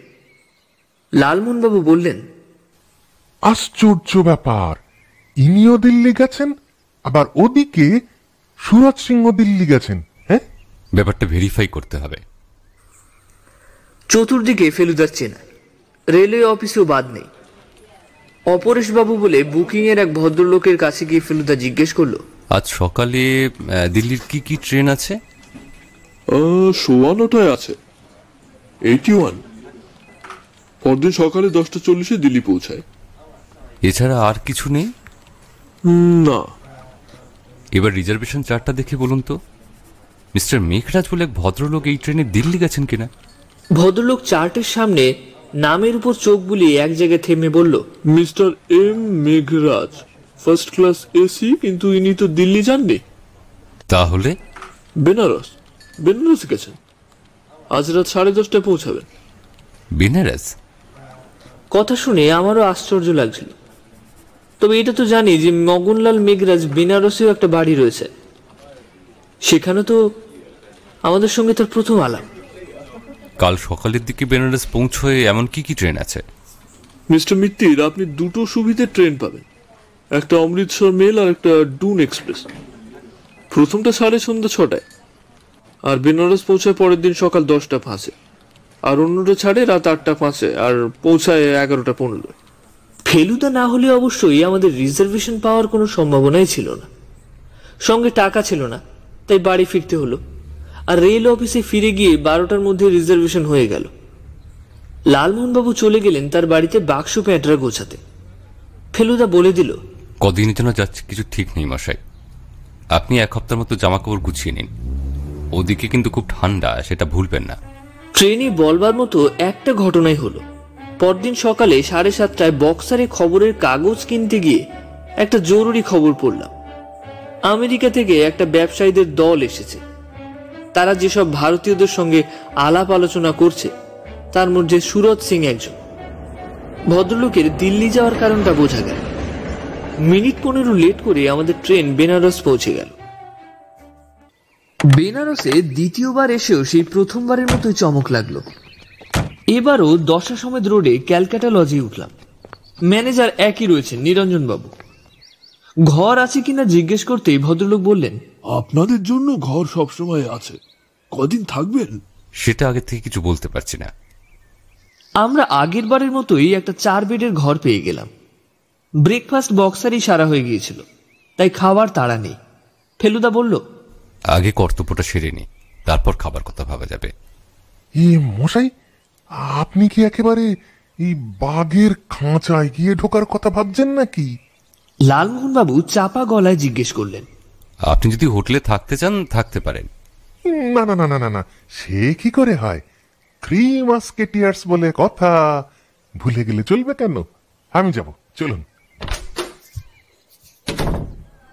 লালমোহনবাবু বললেন আশ্চর্য ব্যাপার ইনিও দিল্লি গেছেন আবার ওদিকে সুরজ সিংহ দিল্লি গেছেন হ্যাঁ? ব্যাপারটা ভেরিফাই করতে হবে। চতুর্দিকে ফেলুদার চেনা রেলওয়ে অফিসেও বাদ নেই। অপরেশবাবু বলে বুকিং এর এক ভদ্রলোকের কাছে গিয়ে ফেলুদা জিজ্ঞেস করল আজ সকালে দিল্লির কি কি ট্রেন আছে? সোয়া নটায় আছে। Eighty one. পরদিন সকালে দশটা চল্লিশে দিল্লি পৌঁছায়। এছাড়া আর কিছু নেই? না। এবার রিজার্ভেশন চার্টটা দেখে বলুন তো। মিস্টার মেঘরাজ বলে এক ভদ্রলোক এই ট্রেনে দিল্লি গেছেন কিনা? ভদ্রলোক চার্টের সামনে নামের উপর চোখ বুলিয়ে এক জায়গায় থেমে বলল mister M Meghraj. First class AC কিন্তু ইনি তো দিল্লি যাননি। তাহলে? বেনারস। বেনারস গেছেন। আজ রাত সাড়ে দশটায় পৌঁছাবেন। বেনারস? কথা শুনে আমারও আশ্চর্য লাগছিল। তবে এটা তো জানি যে মগনলাল মেঘরাজ বেনারসেও একটা বাড়ি রয়েছে। সেখানে তো আমাদের সঙ্গে তার প্রথম আলাপ। কাল সকালের দিকে বেনারস পৌঁছয়ে এমন কি কি ট্রেন আছে? মিস্টার মিত্তির আপনি দুটো সুবিধে ট্রেন পাবেন। একটা অমৃতসর মেল আর একটা ডুন এক্সপ্রেস। প্রথমটা সাড়ে সন্ধ্যা ছটায়, আর বেনারস পৌঁছায় পরের দিন সকাল দশটা পাঁচে, আর অন্যটা ছাড়ে রাত আটটা পাঁচে, আর পৌঁছায় এগারোটা পনেরো ফেলুদা না হলে অবশ্যই আমাদের রিজার্ভেশন পাওয়ার কোনো সম্ভাবনাই ছিল না। সঙ্গে টাকা ছিল না, তাই বাড়ি ফিরতে হলো, আর রেল অফিসে ফিরে গিয়ে বারোটার মধ্যে রিজার্ভেশন হয়ে গেল। লালমোহনবাবু চলে গেলেন তার বাড়িতে বাক্স প্যাঁটরা গোছাতে। ফেলুদা বলে দিল কদিনের জন্য যাচ্ছে কিছু ঠিক নেই, মশাই। আপনি এক সপ্তাহের মতো জামা কাপড় গুছিয়ে নিন। ওদিকে কিন্তু খুব ঠান্ডা, সেটা ভুলবেন না। ট্রেনে বলবার মতো একটা ঘটনাই হলো। পরদিন সকালে সাড়ে সাতটায় বক্সারে খবরের কাগজ কিনতে গিয়ে একটা জরুরি খবর পড়লাম। আমেরিকা থেকে একটা ব্যবসায়ীদের দল এসেছে। তারা যেসব ভারতীয়দের সঙ্গে আলাপ আলোচনা করছে, তার মধ্যে সুরজ সিং একজন। ভদ্রলোকের দিল্লি যাওয়ার কারণটা বোঝা গেল। মিনিট পনেরো লেট করে আমাদের ট্রেন বেনারস পৌঁছে গেল। বেনারসে দ্বিতীয়বার এসেও সেই প্রথমবারের মতোই চমক লাগল। এবারও দশা সমেত রোডে ক্যালকাটা লজে উঠলাম। ম্যানেজার একই রয়েছেন নিরঞ্জন বাবু ঘর আছে কিনা জিজ্ঞেস করতেই ভদ্রলোক বললেন আপনাদের জন্য ঘর সবসময় আছে। কদিন থাকবেন? সেটা আগে থেকে কিছু বলতে পারছি না। আমরা আগের বারের মতোই একটা চার বেডের ঘর পেয়ে গেলাম। ব্রেকফাস্ট বক্সারই সারা হয়ে গিয়েছিল। তাই খাবার তাড়া নেই। ফেলুদা বলল আগে কর্তব্যটা সেরে নি তারপর খাবার কথা ভাবা যাবে। ই মশাই আপনি কি একেবারে এই বাঘের খাঁচায় গিয়ে ঢোকার কথা ভাবছেন নাকি? লালমোহনবাবু চাপা গলায় জিজ্ঞেস করলেন আপনি যদি হোটেলে থাকতে চান থাকতে পারেন। না না না না না না সে কি করে হয়? থ্রি মাস্কেটিয়ার্স বলে কথা। ভুলে গেলে চলবে কেন? আমি যাব চলুন।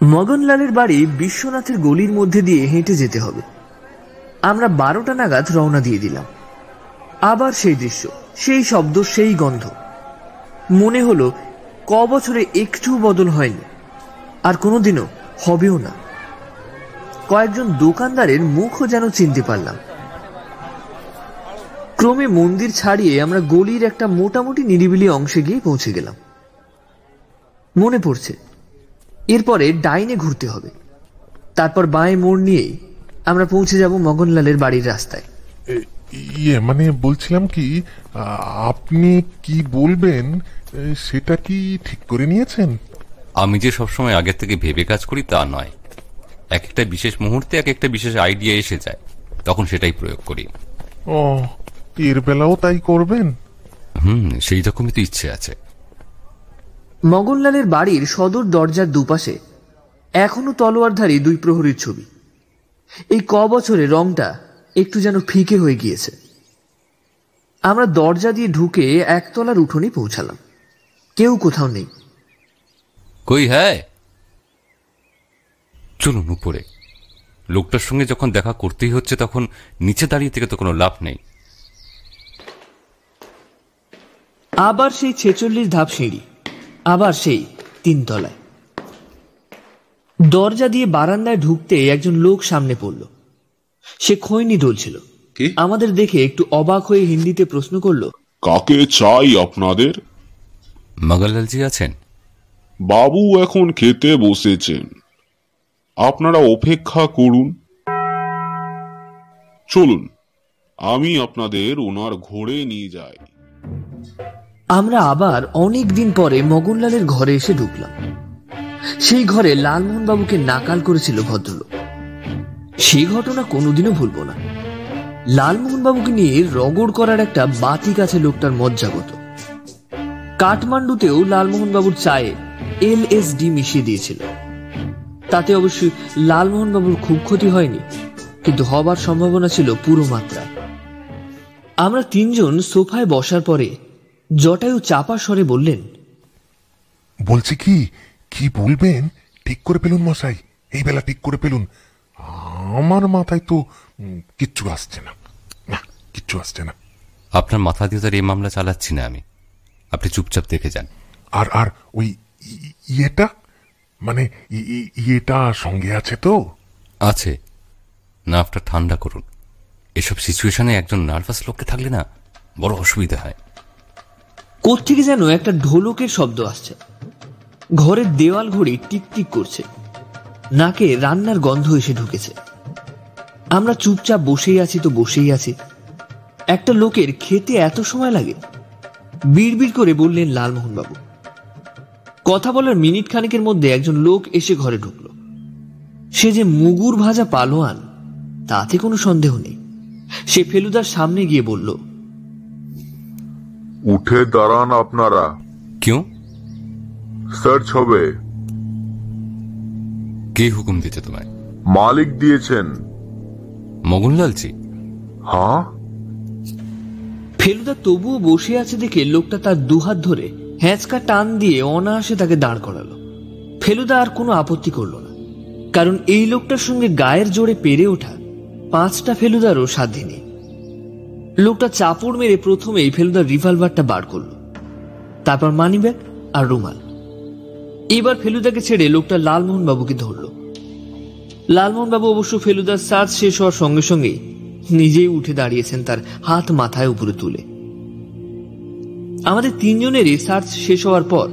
মগনলালের বাড়ি বিশ্বনাথের গলির মধ্যে দিয়ে হেঁটে যেতে হবে। আমরা বারোটা নাগাদ রওনা দিয়ে দিলাম। আবার সেই দৃশ্য, সেই শব্দ, সেই গন্ধ। মনে হলো, ক বছরে একটু বদল হয়নি। আর কোনোদিনও হবেও না। কয়েকজন দোকানদারের মুখও যেন চিনতে পারলাম। ক্রমে মন্দির ছাড়িয়ে আমরা গলির একটা মোটামুটি নিরিবিলি অংশে গিয়ে পৌঁছে গেলাম। মনে পড়ছে এরপরে ডাইনে ঘুরতে হবে। তারপর বাঁয়ে মোড় নিয়েই আমরা পৌঁছে যাব মগনলালের বাড়ির রাস্তায়। ইয়ে মানে বলছিলাম কি আপনি কি বলবেন সেটা কি ঠিক করে নিয়েছেন? আমি যে সবসময় আগের থেকে ভেবে কাজ করি তা নয়। এক একটা বিশেষ মুহূর্তে এক একটা বিশেষ আইডিয়া এসে যায় তখন সেটাই প্রয়োগ করি। ও এর বেলাও তাই করবেন? হুম সেই রকমই তো ইচ্ছে আছে। মগনলালের বাড়ির সদর দরজার দুপাশে এখনও তলোয়ারধারী দুই প্রহরীর ছবি। এই ক বছরে রংটা একটু যেন ফিকে হয়ে গিয়েছে। আমরা দরজা দিয়ে ঢুকে একতলার উঠোনে পৌঁছালাম। কেউ কোথাও নেই। কই হ্যাঁ চলুন উপরে। লোকটার সঙ্গে যখন দেখা করতেই হচ্ছে তখন নিচে দাঁড়িয়ে থেকে তো কোনো লাভ নেই। আবার সেই ছেচল্লিশ ধাপ সিঁড়ি। আবার সেই তিনতলায়। দরজা দিয়ে বারান্দায় ঢুকতে একজন লোক সামনে পড়ল। সে খৈনি দলছিল। আমাদের দেখে একটু অবাক হয়ে হিন্দিতে প্রশ্ন করল কাকে চাই আপনাদের? মগনলালজি আছেন? বাবু এখন খেতে বসেছেন। আপনারা অপেক্ষা করুন। চলুন আমি আপনাদের ওনার ঘোড়ে নিয়ে যাই। আমরা আবার অনেক দিন পরে মগনলালের ঘরে এসে ঢুকলাম। সেই ঘরে লালমোহন বাবুকে নাকাল করেছিল ভদ্রলোক। সেই ঘটনা কোনোদিনও ভুলবো না। লালমোহন বাবুকে নিয়ে রগড় করার একটা বাতি কাছে লোকটার মজ্জাগত কাঠমান্ডুতেও লালমোহন বাবুর চায়ে এল এস ডি মিশিয়ে দিয়েছিল। তাতে অবশ্যই লালমোহন বাবুর খুব ক্ষতি হয়নি, কিন্তু হবার সম্ভাবনা ছিল পুরো মাত্রায়। আমরা তিনজন সোফায় বসার পরে জটায়ু চাপা স্বরে বললেন বলছি কি কি বলবেন? ঠিক করে পেলুন মশাই এই বেলা ঠিক করে পেলুন আমার মাথায় তো কিচ্ছু আসছে না। না কিচ্ছু আসছে না। আপনার মাথা দিয়ে তার এই মামলা চালাচ্ছি না আমি। আপনি চুপচাপ দেখে যান। আর আর ওই ই- ইয়েটা? মানে ইয়েটা সঙ্গে আছে তো? আছে। নার্ভটা ঠান্ডা করুন। এসব সিচুয়েশনে একজন নার্ভাস লোককে থাকলে না বড় অসুবিধা হয়। কোত্থেকে যেন একটা ঢোলকের শব্দ আসছে। ঘরের দেওয়াল ঘড়ি টিকটিক করছে। নাকে রান্নার গন্ধ এসে ঢুকেছে। আমরা চুপচাপ বসেই আছি তো বসেই আছি। একটা লোকের খেতে এত সময় লাগে। বিড়বিড় করে বললেন লালমোহন বাবু কথা বলার মিনিট খানেকের মধ্যে একজন লোক এসে ঘরে ঢুকলো। সে যে মুগুর ভাজা পালোয়ান, তাতে কোনো সন্দেহ নেই। সে ফেলুদার সামনে গিয়ে বলল উঠে দাঁড়ান আপনারা। কেউ সার্চ হবে। কে হুকুম দিতে তোমায়? মালিক দিয়েছেন। মগনলালজি হ্যাঁ? ফেলুদা তবুও বসে আছে দেখে লোকটা তার দুহাত ধরে হ্যাঁচকা টান দিয়ে অনায়াসে তাকে দাঁড় করালো। ফেলুদা আর কোনো আপত্তি করল না। কারণ এই লোকটার সঙ্গে গায়ের জোরে পেরে ওঠা পাঁচটা ফেলুদারও সাধ্যে নেই। লোকটা চাপড় মেরে প্রথমেই ফেলুদার রিভলভারটা বার করল। তারপর মানিব্যাগ আর রুমাল। এবার ফেলুদাকে ছেড়ে লোকটা লালমোহন বাবুকে ধরলো। লালমোহন বাবু অবশ্য ফেলুদার সাজ শেষ হওয়ার সঙ্গে সঙ্গেই নিজেই উঠে দাঁড়িয়েছেন তার হাত মাথায় উপরে তুলে। আমাদের তিনজনেরই সার্চ শেষ হওয়ার পর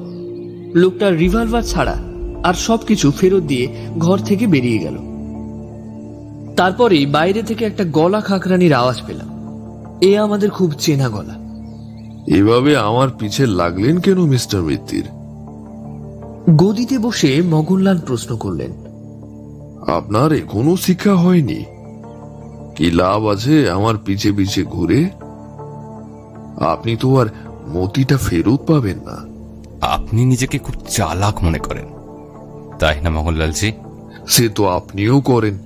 লোকটা রিভলভার ছাড়া আর সবকিছু ফেরত দিয়ে ঘর থেকে বেরিয়ে গেল। তারপরেই বাইরে থেকে একটা গলা খাঁকরানির আওয়াজ পেলাম। এ আমাদের খুব চেনা গলা। এভাবে আমার পিছে লাগলেন কেন মিস্টার মিত্তির? গদিতে বসে মগনলাল প্রশ্ন করলেন। আপনার এখনও শিক্ষা হয়নি। কি লাভ আছে আমার পিছে পিছে ঘুরে? আপনি তো আর মতিটা ফেরত পাবেন না। আপনি নিজেকে খুব চালাক মনে করেন। তাই না মোহনলালজি সে তো আপনিও করেন।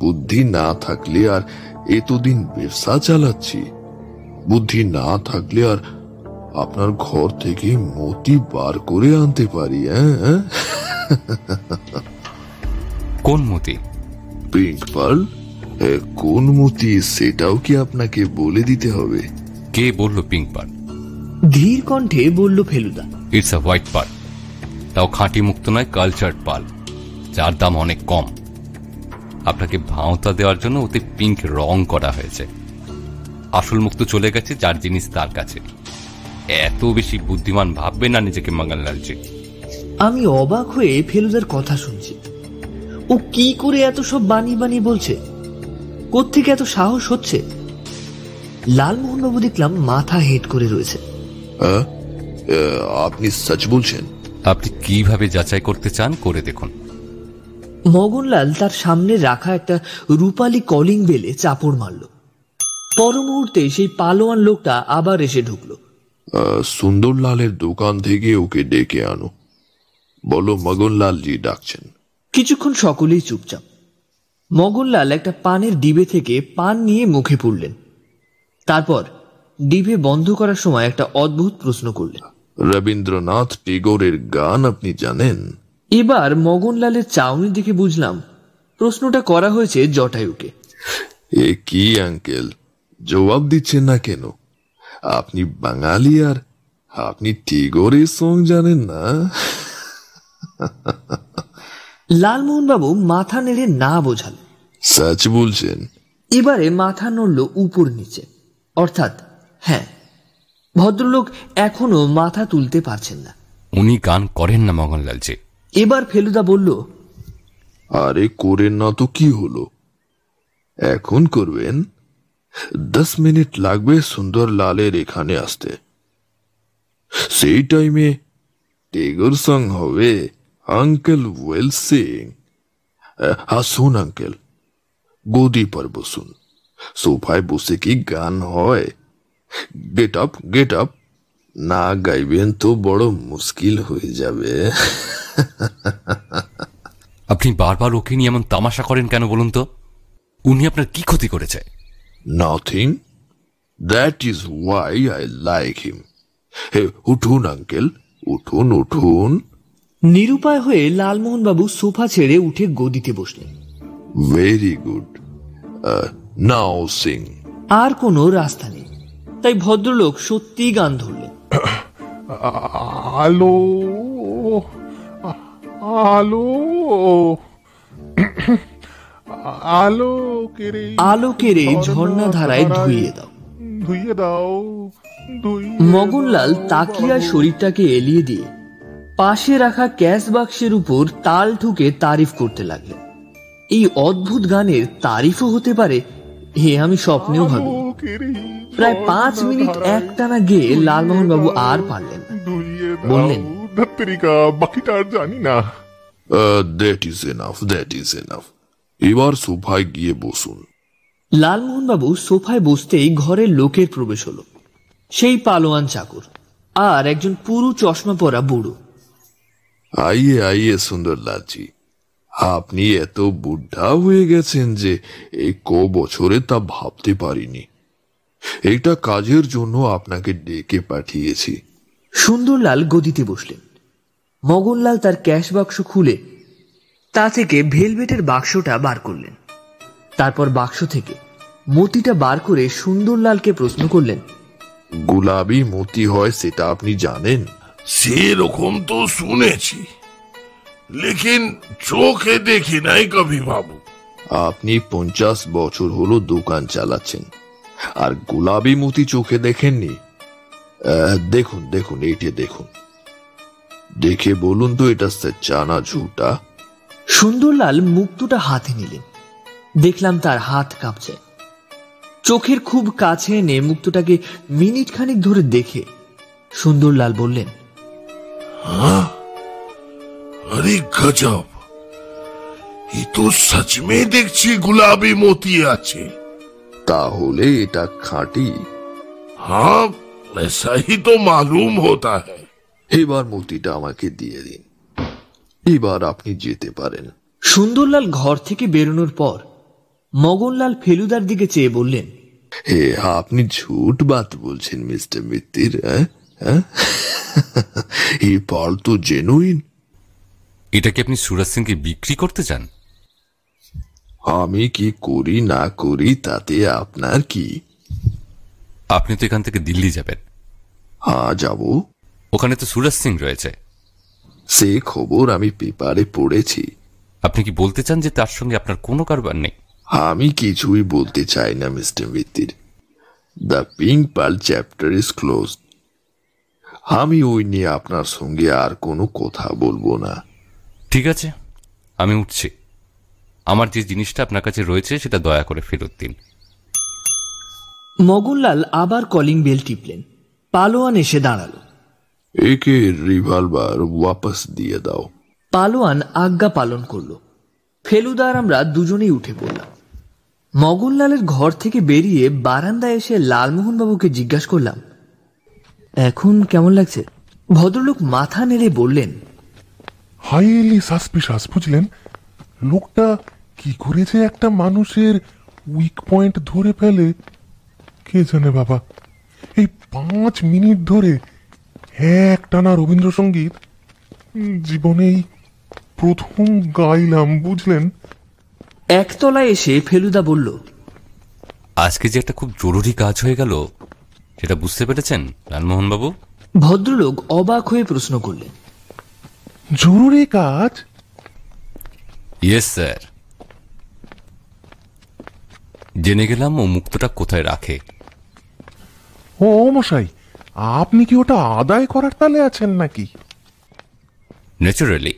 বুদ্ধি না থাকলে আর এতদিন ব্যবসা চালাচ্ছি। বুদ্ধি না থাকলে আর আপনার ঘর থেকে মতি বার করে আনতে পারি হ্যাঁ? কোন মতি? পিঙ্ক পার্ল কোন মতি সেটাও কি আপনাকে বলে দিতে হবে? কে বলল পিঙ্ক পার ধীর কণ্ঠে বলল Feluda. It's a white pearl. তাও খাঁটি মুক্ত নয় কালচার পাল। যার দাম অনেক কম। আপনাকে ভাঁওতা দেওয়ার জন্য ওতে পিঙ্ক রং করা হয়েছে। আসল মুক্ত চলে গেছে যার জিনিস তার কাছে। এত বেশি বুদ্ধিমান ভাববে না নিজেকে মঙ্গললালজি আমি অবাক হয়ে ফেলুদার কথা শুনছি। ও কি করে এত সব বানিয়ে বানিয়ে বলছে? কোত্থেকে এত সাহস হচ্ছে? লালমোহন লালমোহনবাবু দেখলাম মাথা হেট করে রয়েছে? আপনি সচ বলছেন। আপনি কীভাবে যাচাই করতে চান করে দেখুন। মগনলাল তার সামনে রাখা একটা রূপালী কলিং বেলে চাপড় মারল। পর মুহূর্তে সেই পালোয়ান লোকটা আবার এসে ঢুকলো। সুন্দরলালের দোকান থেকে ওকে ডেকে আনো। বলো মগনলাল জি ডাকছেন। কিছুক্ষণ সকলেই চুপচাপ। মগনলাল একটা পানের ডিবে থেকে পান নিয়ে মুখে পুরলেন তারপর ডিবে বন্ধ করার সময় একটা অদ্ভুত প্রশ্ন করলেন। রবীন্দ্রনাথ টেগোরের গান আপনি জানেন? এবার মগনলালের চাউনি দেখে বুঝলাম। প্রশ্নটা করা হয়েছে জটায়ুকে। এ কি আঙ্কেল? জবাব দিচ্ছেন না কেন? আপনি বাঙালি আর আপনি টিগোরের সং জানেন না। লালমোহনবাবু মাথা নেড়ে না বোঝাল সচ বলছেন। এবারে মাথা নড়ল উপর নিচে। অর্থাৎ হ্যাঁ ভদ্রলোক এখনও মাথা তুলতে পারছেন না। উনি গান করেন না মঙ্গললালজি এবার ফেলুদা বলল, আরে করেন না তো কি হলো? এখন করবেন? দশ মিনিট লাগবে সুন্দর লালের এখানে আসতে। সেই টাইমে টেগর সং হবে আঙ্কেল ওয়েল সিং। আসুন আঙ্কেল। গদি পর বসুন সোফায় বসে কি গান হয়? গেট আপ গেট আপ না গাইবেন তো বড় মুশকিল হয়ে যাবে। আপনি বারবার ওকে নিয়ে এমন তামাশা করেন কেন বলুন তো? উনি আপনার কি ক্ষতি করেছে? Nothing that is why I like him hey উঠুন আঙ্কেল উঠুন উঠুন। নিরুপায় হয়ে লালমোহনবাবু সোফা ছেড়ে উঠে গদিতে বসলেন। ভেরি গুড নাও সিং আর কোনো রাস্তা নেই। তাই ভদ্রলোক সত্যি গান ধরলেন। আলো আলো আলো কেরে আলোকের ঝর্ণা ধারায় ধুইয়ে দাও। ধুইয়ে দাও মগনলাল তাকিয়ার শরীরটাকে এলিয়ে দিয়ে পাশে রাখা ক্যাশ বাক্সের উপর তাল ঠুকে তারিফ করতে লাগলেন এই অদ্ভুত গানের তারিফও হতে পারে হে আমি স্বপ্নেও ভাবি। প্রায় পাঁচ মিনিট একটানা গেয়ে লালমোহন বাবু আর পারলেন। বললেন। ধত্তরিকা বাকিটা আর জানি না। That is enough that is enough এবার সোফায় গিয়ে বসুন। লালমোহন বাবু সোফায় বসতেই ঘরের লোকের প্রবেশ হলো। সেই পালোয়ান চাকর আর একজন পুরু চশমা পরা বুড়ো। আইয়ে আইয়ে সুন্দরলাল জি আপনি এত বুদ্ধা হয়ে গেছেন যে এই ক বছরে তা ভাবতে পারিনি। এটা কাজের জন্য আপনাকে ডেকে পাঠিয়েছি। সুন্দরলাল গদিতে বসলেন। মগনলাল তার ক্যাশ বাক্স খুলে তা থেকে ভেলভেটের বাক্সটা বার করলেন। তারপর বাক্স থেকে মতিটা বার করে সুন্দরলালকে প্রশ্ন করলেন গুলাবি মতি হয় সেটা আপনি জানেন? সেরকম তো শুনেছি। লেকিন চোখে দেখি নাই কবি বাবু। আপনি পঞ্চাশ বছর হলো দোকান চালাচ্ছেন আর গোলাপি মতি চোখে দেখেননি? দেখুন দেখুন এইটি দেখুন। দেখে বলুন তো এটা চানা ঝুটা। সুন্দরলাল মুখ দুটা হাতে নিলেন। দেখলাম তার হাত কাঁপছে। চোখের খুব কাছে এনে মুক্তটাকে মিনিট খানিক ধরে দেখে সুন্দরলাল বললেন হ্যাঁ? দেখছি গুলাবি মতি আছে। তাহলে এটা খাঁটি। হ্যাঁ ऐसा ही तो मालूम होता है এবার মতিটা আমাকে দিয়ে দিন এবার আপনি যেতে পারেন সুন্দরলাল ঘর থেকে বেরোনোর পর মগনলাল ফেলুদার দিকে চেয়ে বললেন হে আপনি ঝুট বাত বলছেন মিস্টার মিত্তির হ্যাঁ? হ্যাঁ? এই পাল তো জেনুইন এটা কি আপনি সুরাজ সিংকে বিক্রি করতে চান আমি কি করি না করি তাতে আপনার কি আপনি তো এখান থেকে দিল্লি যাবেন। হ্যাঁ যাব। ওখানে তো সুরজ সিং রয়েছে। সে খবর আমি পেপারে পড়েছি। আপনি কি বলতে চান যে তার সঙ্গে আপনার কোনো কারবার নেই? আমি কিছুই বলতে চাই না mister Mitter. The pink pearl chapter is close আমি ওই নিয়ে আপনার সঙ্গে আর কোনো কথা বলব না। ঠিক আছে আমি উঠছি। আমার যে জিনিসটা আপনার কাছে রয়েছে সেটা দয়া করে ফেরত দিন। মগনলাল আবার কলিং বেল টিপলেন। পালোয়ান এসে দাঁড়াল। একে রিভলভার ওয়াপাস দিয়ে দাও। পালোয়ান আজ্ঞা পালন করল। ফেলুদা আর আমরা দুজনেই উঠে পড়লাম। মগনলালের ঘর থেকে বেরিয়ে বারান্দায় এসে লালমোহনবাবুকে জিজ্ঞাসা করলাম এখন কেমন লাগছে? ভদ্রলোক মাথা নেড়ে বললেন হাইলি সাসপিশাস বুঝলেন? লোকটা কি করেছে একটা মানুষের উইক পয়েন্ট ধরে ফেলে? কে জানে বাবা? এই পাঁচ মিনিট ধরে এক টানা রবীন্দ্রসঙ্গীত জীবনেই প্রথম গাইলাম বুঝলেন? একতলায় এসে ফেলুদা বলল আজকে যে একটা খুব জরুরি কাজ হয়ে গেল সেটা বুঝতে পেরেছেন লালমোহন বাবু ভদ্রলোক অবাক হয়ে প্রশ্ন করলেন জরুরি কাজ? ইয়েস স্যার জেনে গেলাম ও মুক্তটা কোথায় রাখে। ও মশাই আপনি কি ওটা আদায় করার তালে আছেন নাকি? ন্যাচারালি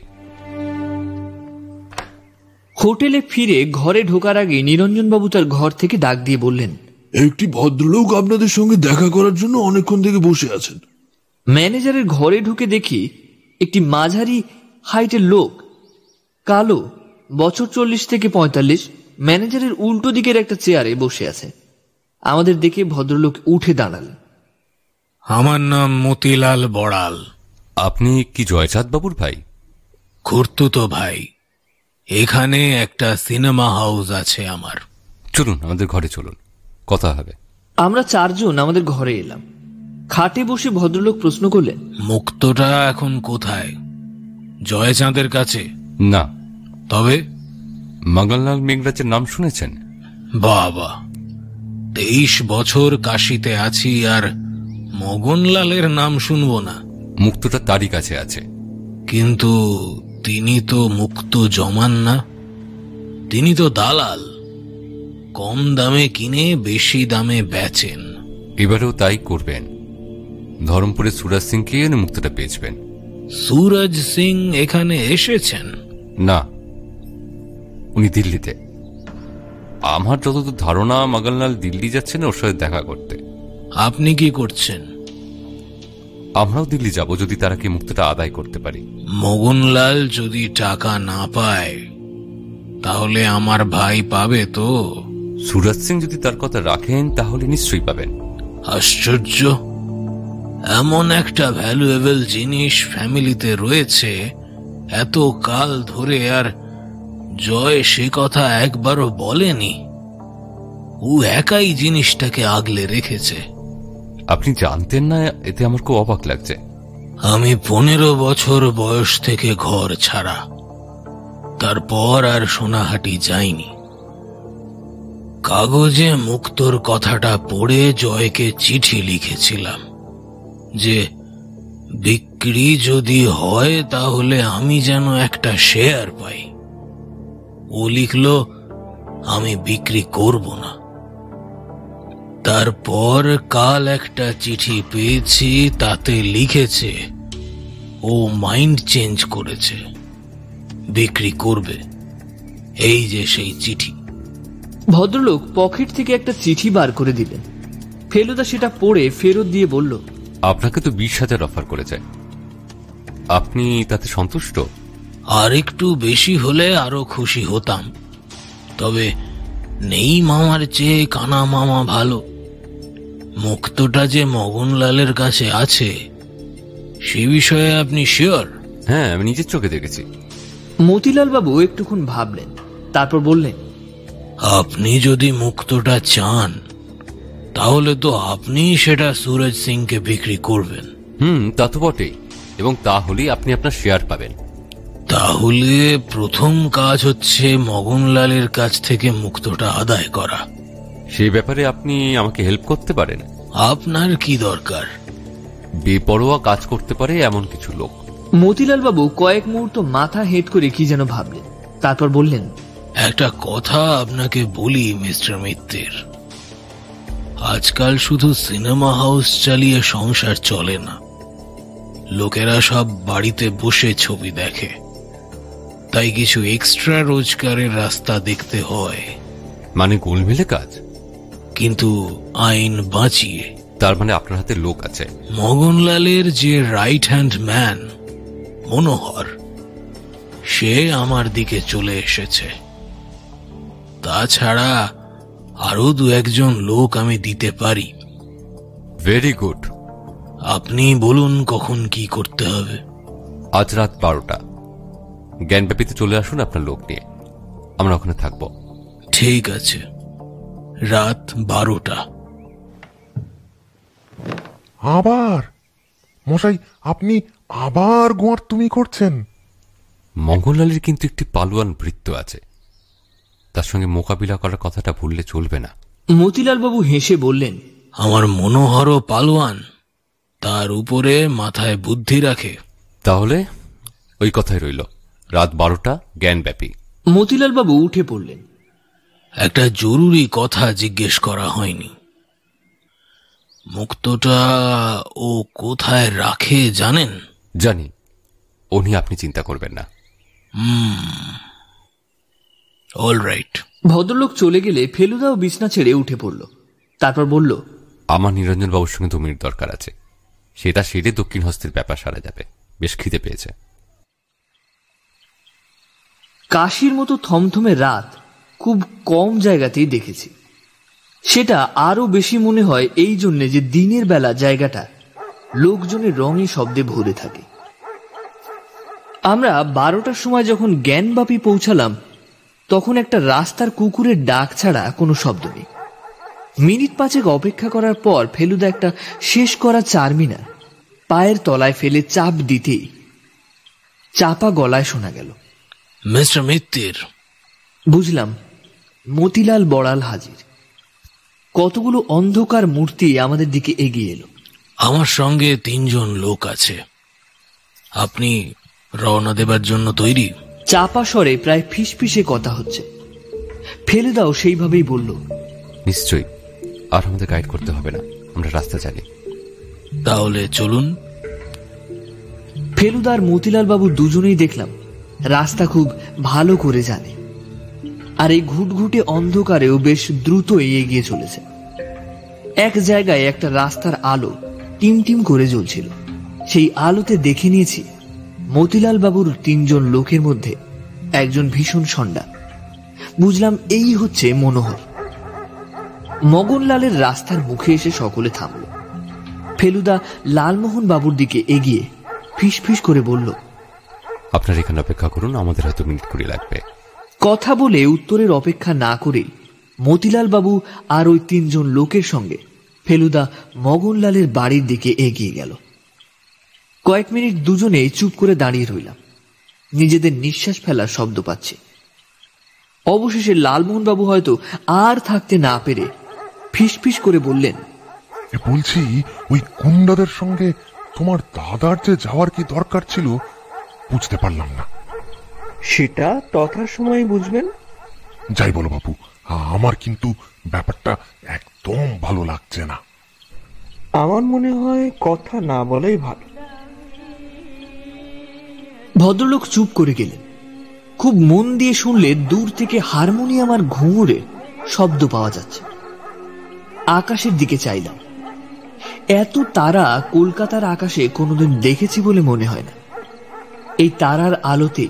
হোটেলে ফিরে ঘরে ঢোকার আগে নিরঞ্জনবাবু তার ঘর থেকে ডাক দিয়ে বললেন একটি ভদ্রলোক আপনাদের সঙ্গে দেখা করার জন্য অনেকক্ষণ থেকে বসে আছেন। ম্যানেজারের ঘরে ঢুকে দেখি একটি মাঝারি হাইটের লোক কালো বছর চল্লিশ থেকে পঁয়তাল্লিশ ম্যানেজারের উল্টো দিকের একটা চেয়ারে বসে আছে। আমাদের দেখে ভদ্রলোক উঠে দাঁড়ালেন আমার নাম মতিলাল বড়াল। আপনি কি জয়চাঁদ বাবুর ভাই? তো ভাই। এখানে একটা সিনেমা হাউস আছে আমার। চলুন আমাদের ঘরে চলুন। কথা হবে। আমরা চারজন আমাদের ঘরে এলাম। খাটে বসে ভদ্রলোক প্রশ্ন করলেন মুক্তটা এখন কোথায়? জয়চাঁদের কাছে? না। তবে? মঙ্গললাল মেঘরাজের নাম শুনেছেন? বাবা তেইশ বছর কাশিতে আছি আর মগনলালের নাম শুনব না। মুক্তটা তারই কাছে আছে। কিন্তু তিনি তো মুক্ত জমান না। তিনি তো দালাল। কম দামে কিনে বেশি দামে বেচেন। এবারেও তাই করবেন। ধরমপুরে সুরাজ সিংকে এনে মুক্তটা বেচবেন সুরজ সিং এখানে এসেছেন? না। উনি দিল্লিতে। আমার যতদূর ধারণা মগনলাল দিল্লি যাচ্ছেন ওর সাথে দেখা করতে। আপনি কি করছেন? আমরাও দিল্লি যাব যদি তারা কি মুক্তিটা আদায় করতে পারি। মগনলাল যদি টাকা না পায় তাহলে আমার ভাই পাবে তো? সুরাজ সিং যদি তার কথা রাখেন তাহলে নিশ্চয়ই পাবেন। আশ্চর্য। এমন একটা ভ্যালুয়েবল জিনিস ফ্যামিলিতে রয়েছে এত কাল ধরে আর জয় সে কথা একবারও বলেনি। ও একাই জিনিসটাকে আগলে রেখেছে। আপনি জানতেন না এতে আমার খুব অবাক লাগছে। আমি পনেরো বছর বয়স থেকে ঘর ছাড়া। তারপর আর সোনাহাটি যাইনি। কাগজে মুক্তর কথাটা পড়ে জয়কে চিঠি লিখেছিলাম যে বিক্রি যদি হয় তাহলে আমি যেন একটা শেয়ার পাই। ও লিখল আমি বিক্রি করব না। তারপর কাল একটা চিঠি পেয়েছি তাতে লিখেছে ও মাইন্ড চেঞ্জ করেছে বিক্রি করবে। এই যে সেই চিঠি। ভদ্রলোক পকেট থেকে একটা চিঠি বার করে দিলেন। ফেলুদা সেটা পড়ে ফেরত দিয়ে বলল আপনাকে তো বিশ হাজার অফার করেছে। আপনি তাতে সন্তুষ্ট? আর একটু বেশি হলে আরও খুশি হতাম। তবে নেই মামার চেয়ে কানা মামা ভালো। মুক্তটা যে মগনলালের কাছে আছে সে বিষয়ে আপনি শিওর হ্যাঁ আমি নিজের চোখে দেখেছি। মতিলাল বাবু একটুক্ষণ ভাবলেন তারপর বললেন আপনি যদি মুক্তটা চান তাহলে তো আপনি সেটা সুরজ সিংকে বিক্রি করবেন। হুম তা তো বটেই। এবং তাহলেই আপনি আপনার শেয়ার পাবেন। তাহলে প্রথম কাজ হচ্ছে মগনলালের কাছ থেকে মুক্তটা আদায় করা। সেই ব্যাপারে আপনি আমাকে হেল্প করতে পারেন? আপনার কি দরকার? বেপরোয়া কাজ করতে পারে এমন কিছু লোক। মতিলাল বাবু কয়েক মুহূর্ত মাথা হেট করে কি যেন ভাবলেন। তারপর বললেন একটা কথা আপনাকে বলি মিস্টার মিত্রের আজকাল শুধু সিনেমা হাউস চালিয়ে সংসার চলে না। লোকেরা সব বাড়িতে বসে ছবি দেখে। তাই কিছু এক্সট্রা রোজগারের রাস্তা দেখতে হয়। মানে গোলমেলে কাজ? কিন্তু আইন বাঁচিয়ে। তার মানে আপনার হাতে লোক আছে। মগনলালের যে রাইট হ্যান্ড ম্যান মনোহর সে আমার দিকে চলে এসেছে। তাছাড়া আরও দু একজন লোক আমি দিতে পারি। ভেরি গুড আপনি বলুন কখন কি করতে হবে। আজ রাত বারোটা। জ্ঞানব্যাপীতে চলে আসুন আপনার লোক নিয়ে। আমরা ওখানে থাকব। ঠিক আছে। রাত বারোটা। আবার? মশাই আপনি আবার গোয়ার তুমি করছেন? মঙ্গললালের কিন্তু একটি পালোয়ান বৃত্ত আছে। তার সঙ্গে মোকাবিলা করার কথাটা ভুললে চলবে না। মতিলাল বাবু হেসে বললেন আমার মনোহর পালোয়ান তার উপরে মাথায় বুদ্ধি রাখে। তাহলে ওই কথাই রইল। রাত বারোটা জ্ঞানব্যাপী। মতিলাল বাবু উঠে পড়লেন। একটা জরুরি কথা জিজ্ঞেস করা হয়নি। মুক্তটা ও কোথায় রাখে জানেন? জানি। ও নিয়ে আপনি চিন্তা করবেন না। অল রাইট ভদ্রলোক চলে গেলে ফেলুদাও বিছনা ছেড়ে উঠে পড়ল। তারপর বলল আমার নিরঞ্জন বাবুর সঙ্গে দু মিনিট দরকার আছে। সেটা সেরে দক্ষিণ হস্তের ব্যাপার সারা যাবে। বেশ খিদে পেয়েছে। কাশির মতো থমথমে রাত খুব কম জায়গাতেই দেখেছি। সেটা আরও বেশি মনে হয় এই জন্যে যে দিনের বেলা জায়গাটা লোকজনের রঙে শব্দে ভরে থাকে। আমরা বারোটার সময় যখন জ্ঞানবাপী পৌঁছালাম, তখন একটা রাস্তার কুকুরের ডাক ছাড়া কোনো শব্দ নেই। মিনিট পাঁচেক অপেক্ষা করার পর ফেলুদা একটা শেষ করা চারমিনার পায়ের তলায় ফেলে চাপ দিতেই চাপা গলায় শোনা গেল। মিস্টার মিত্তির। বুঝলাম। মতিলাল বড়াল হাজির। কতগুলো অন্ধকার মূর্তি আমাদের দিকে এগিয়ে এলো। আমার সঙ্গে তিনজন লোক আছে। আপনি রওনা দেবার জন্য তৈরি? চাপা স্বরে প্রায় ফিসফিসে কথা হচ্ছে। ফেলে দাও সেইভাবেই বলল নিশ্চয়ই আর আমাদের গাইড করতে হবে না। আমরা রাস্তা জানি। তাহলে চলুন। ফেলুদার মতিলাল বাবু দুজনেই দেখলাম রাস্তা খুব ভালো করে জানে। আর এই ঘুটঘুটে অন্ধকারেও বেশ দ্রুত এগিয়ে চলেছে। এক জায়গায় একটা রাস্তার আলো টিম টিম করে জ্বলছিল। সেই আলোতে দেখে নিয়েছি মতিলাল বাবুর তিনজন লোকের মধ্যে একজন ভীষণ সন্ডা। বুঝলাম এই হচ্ছে মনোহর। মগনলালের রাস্তার মুখে এসে সকলে থামল। ফেলুদা লালমোহন বাবুর দিকে এগিয়ে ফিস ফিস করে বলল আপনার এখানে অপেক্ষা করুন আমাদের হয়তো মিনিট কুড়ি লাগবে। কথা বলে উত্তরের অপেক্ষা না করেই মতিলাল বাবু আর ওই তিনজন লোকের সঙ্গে ফেলুদা মগনলালের বাড়ির দিকে এগিয়ে গেল। কয়েক মিনিট দুজনে চুপ করে দাঁড়িয়ে রইলাম। নিজেদের নিঃশ্বাস ফেলার শব্দ পাচ্ছে। অবশেষে লালমোহন বাবু হয়তো আর থাকতে না পেরে ফিস করে বললেন বলছি ওই গুন্ডাদের সঙ্গে তোমার দাদার যে যাওয়ার কি দরকার ছিল বুঝতে পারলাম না। সেটা তথার সময় বুঝবেন। যাই বলো বাবু আমার কিন্তু ব্যাপারটা একদম ভালো লাগছে না। আমার মনে হয় কথা না বলাই ভালো। ভদ্রলোক চুপ করে গেলেন। খুব মন দিয়ে শুনলে দূর থেকে হারমোনিয়াম আর ঘুঙুরে শব্দ পাওয়া যাচ্ছে। আকাশের দিকে চাইলাম। এত তারা কলকাতার আকাশে কোনোদিন দেখেছি বলে মনে হয় না। এই তারার আলোতে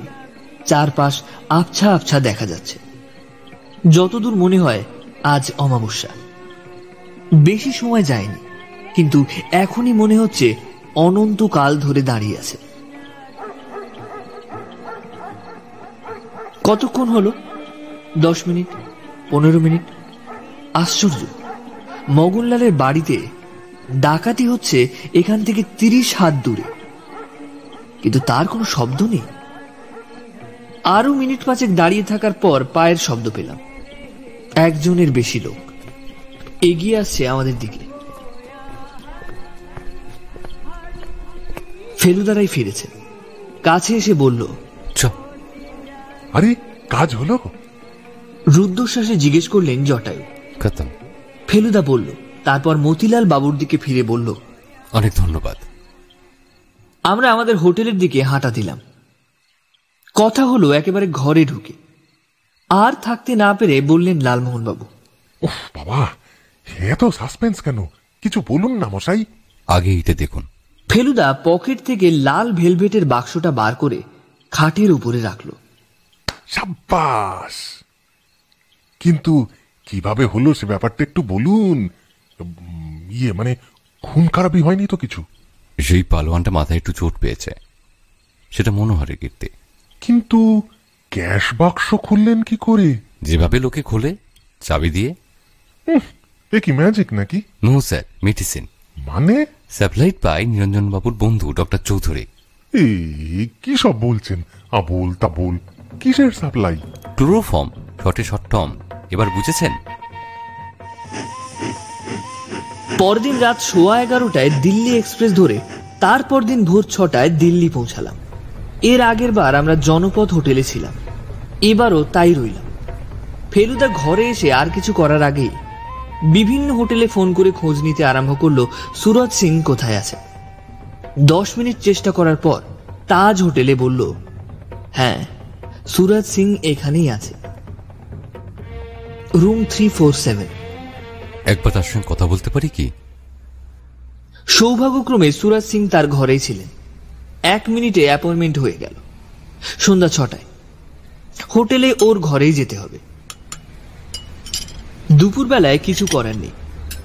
চারপাশ আবছা আবছা দেখা যাচ্ছে। যতদূর মনে হয়, আজ অমাবস্যা। বেশি সময় যায়নি, কিন্তু এখনই মনে হচ্ছে অনন্তকাল ধরে দাঁড়িয়ে আছে। কতক্ষণ হলো? দশ মিনিট? পনেরো মিনিট? আশ্চর্য! মগনলালের বাড়িতে ডাকাতি হচ্ছে এখান থেকে তিরিশ হাত দূরে। কিন্তু তার কোনো শব্দ নেই। আরও মিনিট পাঁচেক দাঁড়িয়ে থাকার পর পায়ের শব্দ পেলাম। একজনের বেশি লোক। এগিয়ে আসছে আমাদের দিকে। ফেলুদারাই ফিরেছে। কাছে এসে বলল আরে কাজ হলো? রুদ্ধশ্বাসে জিজ্ঞেস করলেন জটায়ু। খতম। ফেলুদা বলল তারপর মতিলাল বাবুর দিকে ফিরে বলল অনেক ধন্যবাদ। আমরা আমাদের হোটেলের দিকে হাঁটা দিলাম। কথা হলো একেবারে ঘরে ঢুকে। আর থাকতে না পেরে বললেন লালমোহন বাবু উফ বাবা এত সাসপেন্স কেন? কিছু বলুন না মশাই। আগে এটা দেখুন। ফেলুদা পকেট থেকে লাল ভেলভেটের বাক্সটা বার করে খাটের উপরে রাখল। সাব্বাস! কিন্তু কীভাবে হলো সে ব্যাপারটা একটু বলুন? ইয়ে মানে খুন খারাপই হয়নি তো কিছু? সেই পালোয়ানটা মাথায় একটু চোট পেয়েছে। সেটা মনোহরের কীর্তি। কিন্তু ক্যাশ বাক্স খুললেন কি করে? যেভাবে লোকে খোলে চাবি দিয়ে। এ কি ম্যাজিক নাকি? নো স্যার মেডিসিন মানে? সাপ্লাইড পাই নিরঞ্জন বাবুর বন্ধু ডক্টর চৌধুরী। এই কি সব বলছেন? আবোল তাবোল কিসের সাপ্লাই? ক্লোরোফর্ম শর্টে শর্ট টম এবার বুঝেছেন? পরদিন রাত সোয়া এগারোটায় দিল্লি এক্সপ্রেস ধরে তারপর দিন ভোর ছটায় দিল্লি পৌঁছালাম। এর আগের বার আমরা জনপথ হোটেলে ছিলাম। এবারও তাই রইলাম। ফেলুদা ঘরে এসে আর কিছু করার আগেই বিভিন্ন হোটেলে ফোন করে খোঁজ নিতে আরম্ভ করল, সুরজ সিং কোথায় আছে? দশ মিনিট চেষ্টা করার পর তাজ হোটেলে বলল হ্যাঁ সুরজ সিং এখানেই আছে। Room three four seven. একবার তার সঙ্গে কথা বলতে পারি কি? সৌভাগ্যক্রমে সুরাজ সিং তার ঘরেই ছিলেন। এক মিনিটে অ্যাপয়েন্টমেন্ট হয়ে গেল। সন্ধ্যা ছটায়। হোটেলে ওর ঘরেই যেতে হবে। দুপুরবেলায় কিছু করার নেই।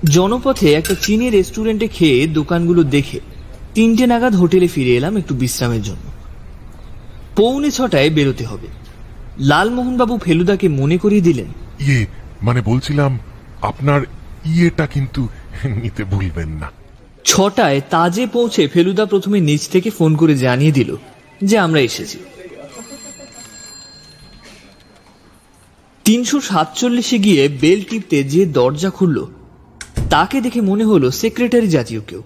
জনপথে একটা চীনি রেস্টুরেন্টে খেয়ে দোকানগুলো দেখে তিনটে নাগাদ হোটেলে ফিরে এলাম একটু বিশ্রামের জন্য। পৌনে ছটায় বেরোতে হবে। লালমোহনবাবু ফেলুদাকে মনে করিয়ে দিলেন ইয়ে মানে বলছিলাম আপনার ইয়েটা কিন্তু নিতে ভুলবেন না। ছটায় তাজে পৌঁছে ফেলুদা প্রথমে নিচ থেকে ফোন করে জানিয়ে দিল যে আমরা এসেছি। তিনশো সাতচল্লিশে গিয়ে বেল টিপতে যে দরজা খুলল তাকে দেখে মনে হলো সেক্রেটারি জাতীয় কেউ।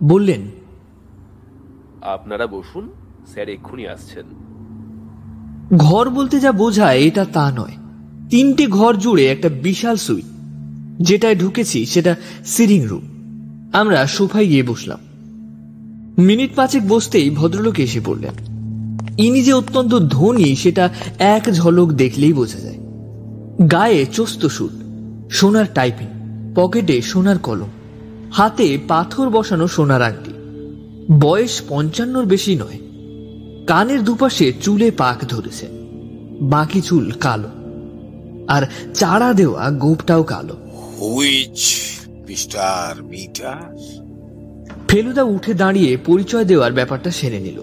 বললেন আপনারা বসুন স্যার এক্ষুনি আসছেন। ঘর বলতে যা বোঝায় এটা তা নয়। তিনটে ঘর জুড়ে একটা বিশাল সুইট যেটায় ঢুকেছি সেটা সিরিং রুম। আমরা সোফায় গিয়ে বসলাম। মিনিট পাঁচেক বসতেই ভদ্রলোক এসে পড়লেন। ইনি যে অত্যন্ত ধনী, সেটা এক ঝলক দেখলেই বোঝা যায়। গায়ে চস্ত সুট সোনার টাইপিং, পকেটে সোনার কলম, হাতে পাথর বসানো সোনার আংটি। বয়স পঞ্চান্নর বেশি নয়। কানের দুপাশে চুলে পাক ধরেছে। বাকি চুল কালো। আর চারা দেওয়া গোপটাও কালো। হুইচ মিস্টার মিটার ফেলুদা উঠে দাঁড়িয়ে পরিচয় দেওয়ার ব্যাপারটা সেরে নিল।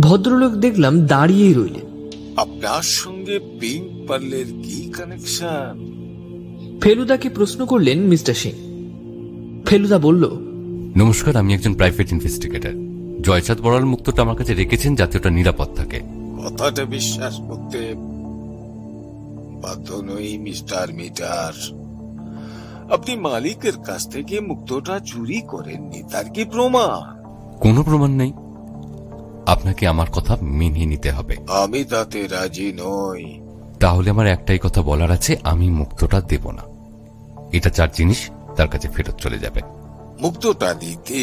ভদ্রলোক দেখলাম দাঁড়িয়েই রইলেন। আপনার সঙ্গে পিঙ্ক পার্লের কি কানেকশন ফেলুদাকে প্রশ্ন করলেন মিস্টার সিং ফেলুদা বলল নমস্কার আমি একজন প্রাইভেট ইনভেস্টিগেটর জয়চাঁদ বড়াল মুক্তটা আমার কাছে রেখেছেন যাতে ওটা নিরাপদ থাকে। কথাটা বিশ্বাস করতে বাধ্য নই মিস্টার মিটার আপনি মালিকের কাছ থেকে মুক্তটা চুরি করেননি তার কি প্রমাণ? কোনো প্রমাণ নেই। আপনাকে আমার কথা মেনে নিতে হবে। আমি তাতে রাজি নই। তাহলে আমার একটাই কথা বলার আছে আমি মুক্তটা দেব না। এটা চার জিনিস তার কাছে ফেরত চলে যাবে। মুক্তটা দিতে?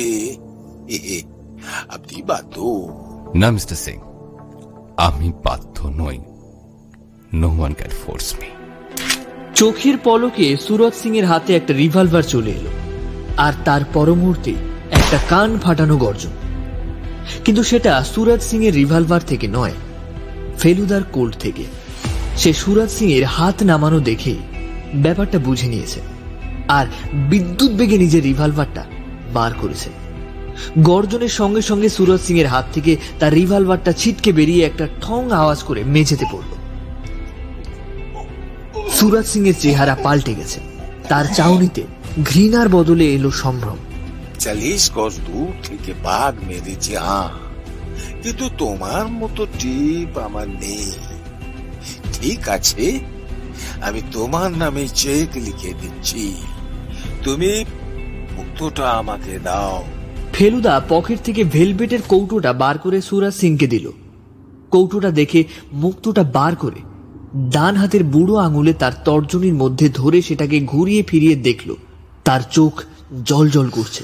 আপনি বাধ্য। না মিস্টার সিং আমি বাধ্য নই। No one can force me চোখের পলকে সুরজ সিং এর হাতে একটা রিভলভার চলে এলো। আর তার পরমুহূর্তে একটা কান ফাটানো গর্জন। কিন্তু সেটা সুরজ সিং এর রিভলভার থেকে নয়, ফেলুদার কোল্ড থেকে। সে সুরজ সিং এর হাত নামানো দেখে ব্যাপারটা বুঝে নিয়েছে। আর বিদ্যুৎ বেগে নিজের রিভলভারটা বার করেছে। গর্জনের সঙ্গে সঙ্গে সুরজ সিং এর হাত থেকে তার রিভলভারটা ছিটকে বেরিয়ে একটা ঠং আওয়াজ করে মেঝেতে পড়ল। সুরজ সিং এর চেহারা পাল্টে গেছে। তার চাউনিতে ঘৃণার বদলে এলো সম্ভ্রম। চালিশ গজ দূর থেকে বাঘ মেরেছে কিন্তু তোমার মতো টিপ আমার নেই। ঠিক আছে আমি তোমার নামে চেক লিখে দিচ্ছি। তুমি মুক্তটা আমাকে দাও। ফেলুদা পকেট থেকে ভেলভেটের কৌটোটা বার করে সুরাজ সিংকে দিল। কৌটোটা দেখে মুক্তোটা বার করে ডান হাতের বুড়ো আঙুলে তার তর্জনীর মধ্যে ধরে সেটাকে ঘুরিয়ে ফিরিয়ে দেখল। তার চোখ জল জল করছে।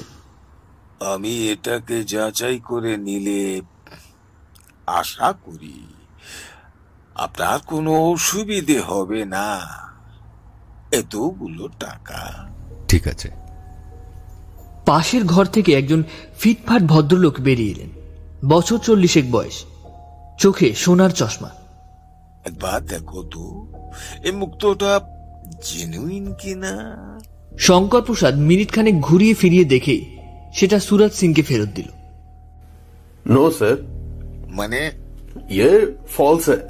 আমি এটাকে যাচাই করে নিলে আশা করি আপনার কোনো অসুবিধে হবে না। এতগুলো টাকা। ঠিক আছে। পাশের ঘর থেকে একজন ফিটফাট ভদ্রলোক বেরিয়ে এলেন। বছর চল্লিশেক বয়স। চোখে সোনার চশমা। একবার দেখো তো এই মুক্তটা জেনুইন কিনা শঙ্কর প্রসাদ মিনিট খানেক ঘুরিয়ে ফিরিয়ে দেখে সেটা সুরজ সিংকে ফেরত দিল नो सर মানে ये फॉल्स है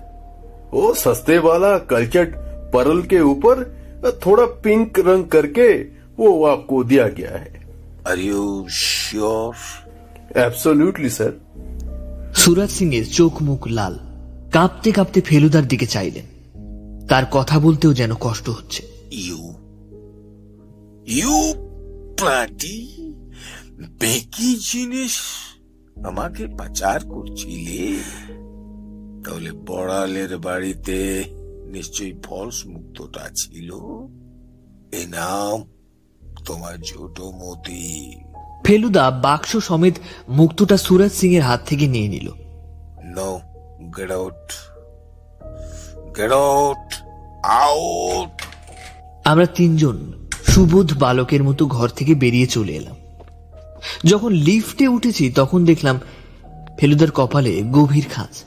वो सस्ते वाला कल्चर्ड परल के ऊपर थोड़ा पिंक रंग करके वो आपको दिया गया है are you sure absolutely sir Suraj Singh এর চোখ মুখ লাল কাঁপতে কাঁপতে ফেলুদার দিকে চাইলেন। তার কথা বলতেও যেন কষ্ট হচ্ছে। ইউ ইউ প্লাটি বেকি জিনিস আমাকে পাচার করছিলে? তাহলে বড়ালের বাড়িতে নিশ্চয়ই ফলস মুক্তটা ছিল? এ নাম তোমার ছোট মতি। ফেলুদা বাক্স সমেত মুক্তটা সুরজ সিং এর হাত থেকে নিয়ে নিল। No get out get out out আমরা তিনজন সুবোধ বালকের মতো ঘর থেকে বেরিয়ে চলে এলাম। যখন লিফটে উঠেছি, তখন দেখলাম ফেলুদার কপালে গভীর খাঁজ।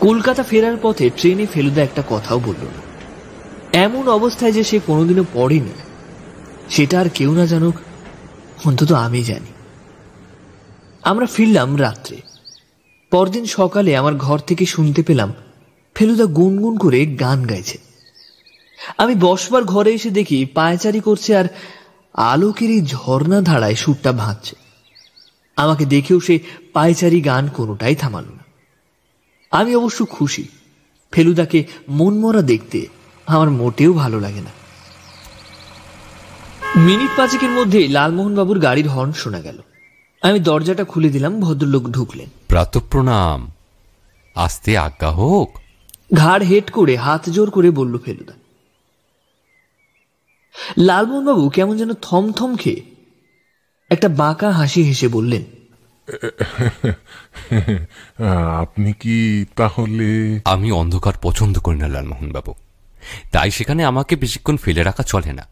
কলকাতা ফেরার পথে ট্রেনে ফেলুদা একটা কথাও বলল না। এমন অবস্থায় যে সে কোনোদিনও পড়েনি, সেটা আর কেউ না জানুক, অন্তত আমি জানি। আমরা ফিরলাম রাত্রে। পরদিন সকালে আমার ঘর থেকে শুনতে পেলাম ফেলুদা গুনগুন করে গান গাইছে। আমি বসবার ঘরে এসে দেখি পায়চারি করছে আর আলোকের এই ঝর্ণা ধারায় সুরটা ভাঁজছে। আমাকে দেখেও সে পায়চারি গান কোনোটাই থামাল না। আমি অবশ্য খুশি, ফেলুদাকে মনমরা দেখতে আমার মোটেও ভালো লাগে না। মিনিট পাঁচেকের মধ্যেই লালমোহনবাবুর গাড়ির হর্ন শোনা গেল। আমি দরজাটা খুলে দিলাম ভদ্রলোক ঢুকলেন। প্রাতঃপ্রণাম। আস্তে আজ্ঞা হোক। ঘাড় হেট করে হাত জোর করে বলল ফেলুদা। লালমোহনবাবু কেমন যেন থমথম খেয়ে একটা বাঁকা হাসি হেসে বললেন আপনি কি তাহলে? আমি অন্ধকার পছন্দ করি না লালমোহনবাবু। তাই সেখানে আমাকে বেশিক্ষণ ফেলে রাখা চলে না।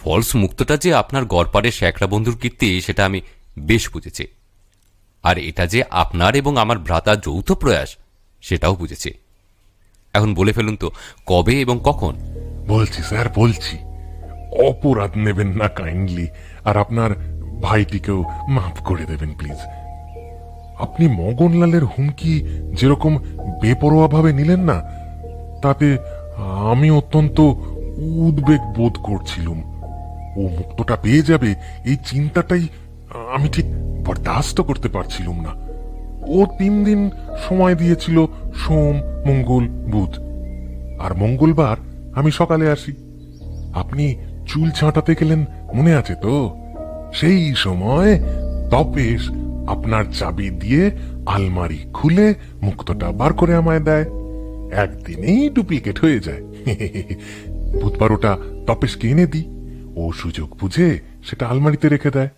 ফলস মুক্তটা যে আপনার গড়পাড়ের শ্যাকরা বন্ধুর কীর্তি সেটা আমি বেশ বুঝেছে। আর এটা যে আপনার এবং আমার ভ্রাতার যৌথ প্রয়াস, সেটাও বুঝেছে। এখন বলে ফেলুন তো, কবে এবং কখন? বলছি স্যার, বলছি। অপরাধ নেবেন না কাইন্ডলি, আর আপনার ভাইটিকেও মাফ করে দেবেন, প্লিজ। আপনি মগনলালের হুমকি যেরকম বেপরোয়া ভাবে নিলেন না, তাতে আমি অত্যন্ত উদ্বেগ বোধ করছিলাম। ও মুক্তটা পেয়ে যাবে, এই চিন্তাটাই আমি ঠিক বরদাস্ত করতে পারছিলাম না। ও তিন দিন সময় দিয়েছিল সোম, মঙ্গল, বুধ। আর মঙ্গলবার আমি সকালে আসি। আপনি চুল ছাঁটাতে গেলেন মনে আছে তো? সেই সময় তপেশ আপনার চাবি দিয়ে আলমারি খুলে মুক্তটা বার করে আমায় দেয়। একদিনেই ডুপ্লিকেট হয়ে যায়। বুধবার ওটা তপেশকে এনে দিই। ও সুযোগ বুঝে সেটা আলমারিতে রেখে দেয়।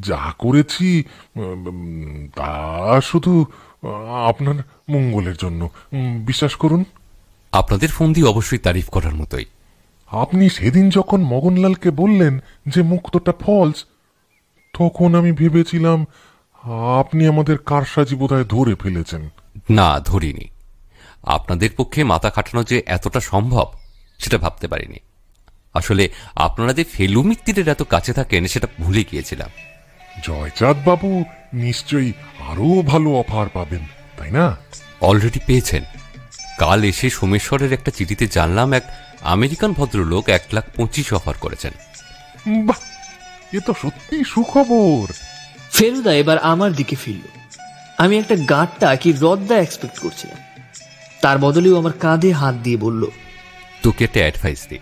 যা করেছি তা শুধু আপনার মঙ্গলের জন্য। বিশ্বাস করুন। আপনাদের ফোন দিয়ে অবশ্যই তারিফ করার মতোই। আপনি সেদিন যখন মগনলালকে বললেন যে মুক্তটা ফলস তখন আমি ভেবেছিলাম আপনি আমাদের কারসাজি বোধহয় ধরে ফেলেছেন। না ধরিনি। আপনাদের পক্ষে মাথা খাটানো যে এতটা সম্ভব সেটা ভাবতে পারিনি। আসলে আপনারা যে ফেলু মিত্তিরের এত কাছে থাকেন সেটা ভুলে গিয়েছিলাম। জয়চাঁদ বাবু নিশ্চয়ই আরও ভালো অফার পাবেন তাই না? অলরেডি পেয়েছেন। কাল এসে সোমেশ্বরের একটা চিঠিতে জানলাম এক আমেরিকান ভদ্রলোক এক লাখ পঁচিশ অফার করেছেন। বাহ! এ তো সত্যি সুখবর। ফেলুদা এবার আমার দিকে ফিরল। আমি একটা গাঁটটা কি রদ্দা এক্সপেক্ট করছিলাম। তার বদলেও আমার কাঁধে হাত দিয়ে বলল তোকে একটা অ্যাডভাইস দিই।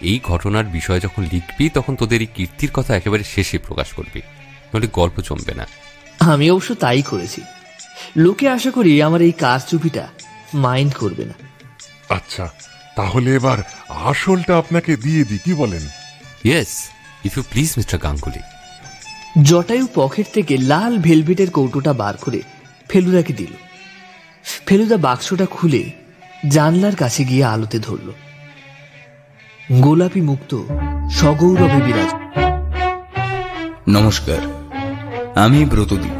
এই ঘটনার বিষয় যখন লিখবি তখন তোদের এই কীর্তির কথা একেবারে শেষে প্রকাশ করবি। নইলে গল্প জমবে না। আমি অবশ্য তাই করেছি। লোকে আশা করি আমার এই কারচুপিটা মাইন্ড করবে না। আচ্ছা তাহলে এবার আসলটা আপনাকে দিয়ে দিই কি বলেন? Yes if you please mister Ganguly Jatayu pocket থেকে লাল ভেলভেটের কৌটোটা বার করে ফেলুদাকে দিল। ফেলুদা বাক্সটা খুলে জানলার কাছে গিয়ে আলোতে ধরল। গোলাপি মুক্ত সগৌরবে বিরাজ। নমস্কার, আমি ব্রতদীপ।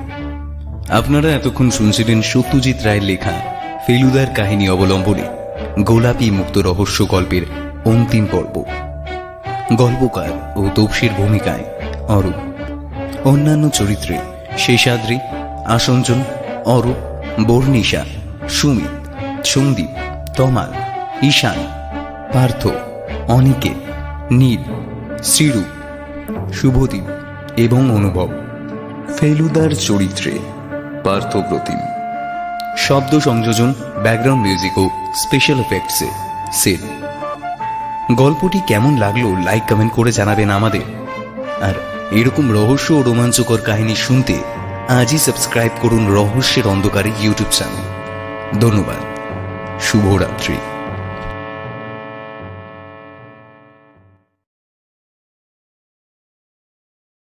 আপনারা এতক্ষণ শুনছিলেন সত্যজিৎ রায়ের লেখা ফেলুদার কাহিনী অবলম্বনে গোলাপি মুক্ত রহস্য গল্পের অন্তিম পর্ব। গল্পকার ও তপসির ভূমিকায় অরূপ। অন্যান্য চরিত্রে শেষাদ্রি, আসঞ্জন, অরূপ, বর্ণিশা, সুমিত, সন্দীপ, তমাল, ঈশান, পার্থ। অনিকেত নীল, শ্রীরূপ, শুভদীপ এবং অনুভব। ফেলুদার চরিত্রে পার্থ প্রতিম শব্দ সংযোজন, ব্যাকগ্রাউন্ড মিউজিক ও স্পেশাল এফেক্টসে সেল গল্পটি কেমন লাগল লাইক, কমেন্ট করে জানাবেন আমাদের। আর এরকম রহস্য ও রোমাঞ্চকর কাহিনী শুনতে আজই সাবস্ক্রাইব করুন রহস্যের অন্ধকারে ইউটিউব চ্যানেল। ধন্যবাদ। শুভরাত্রি।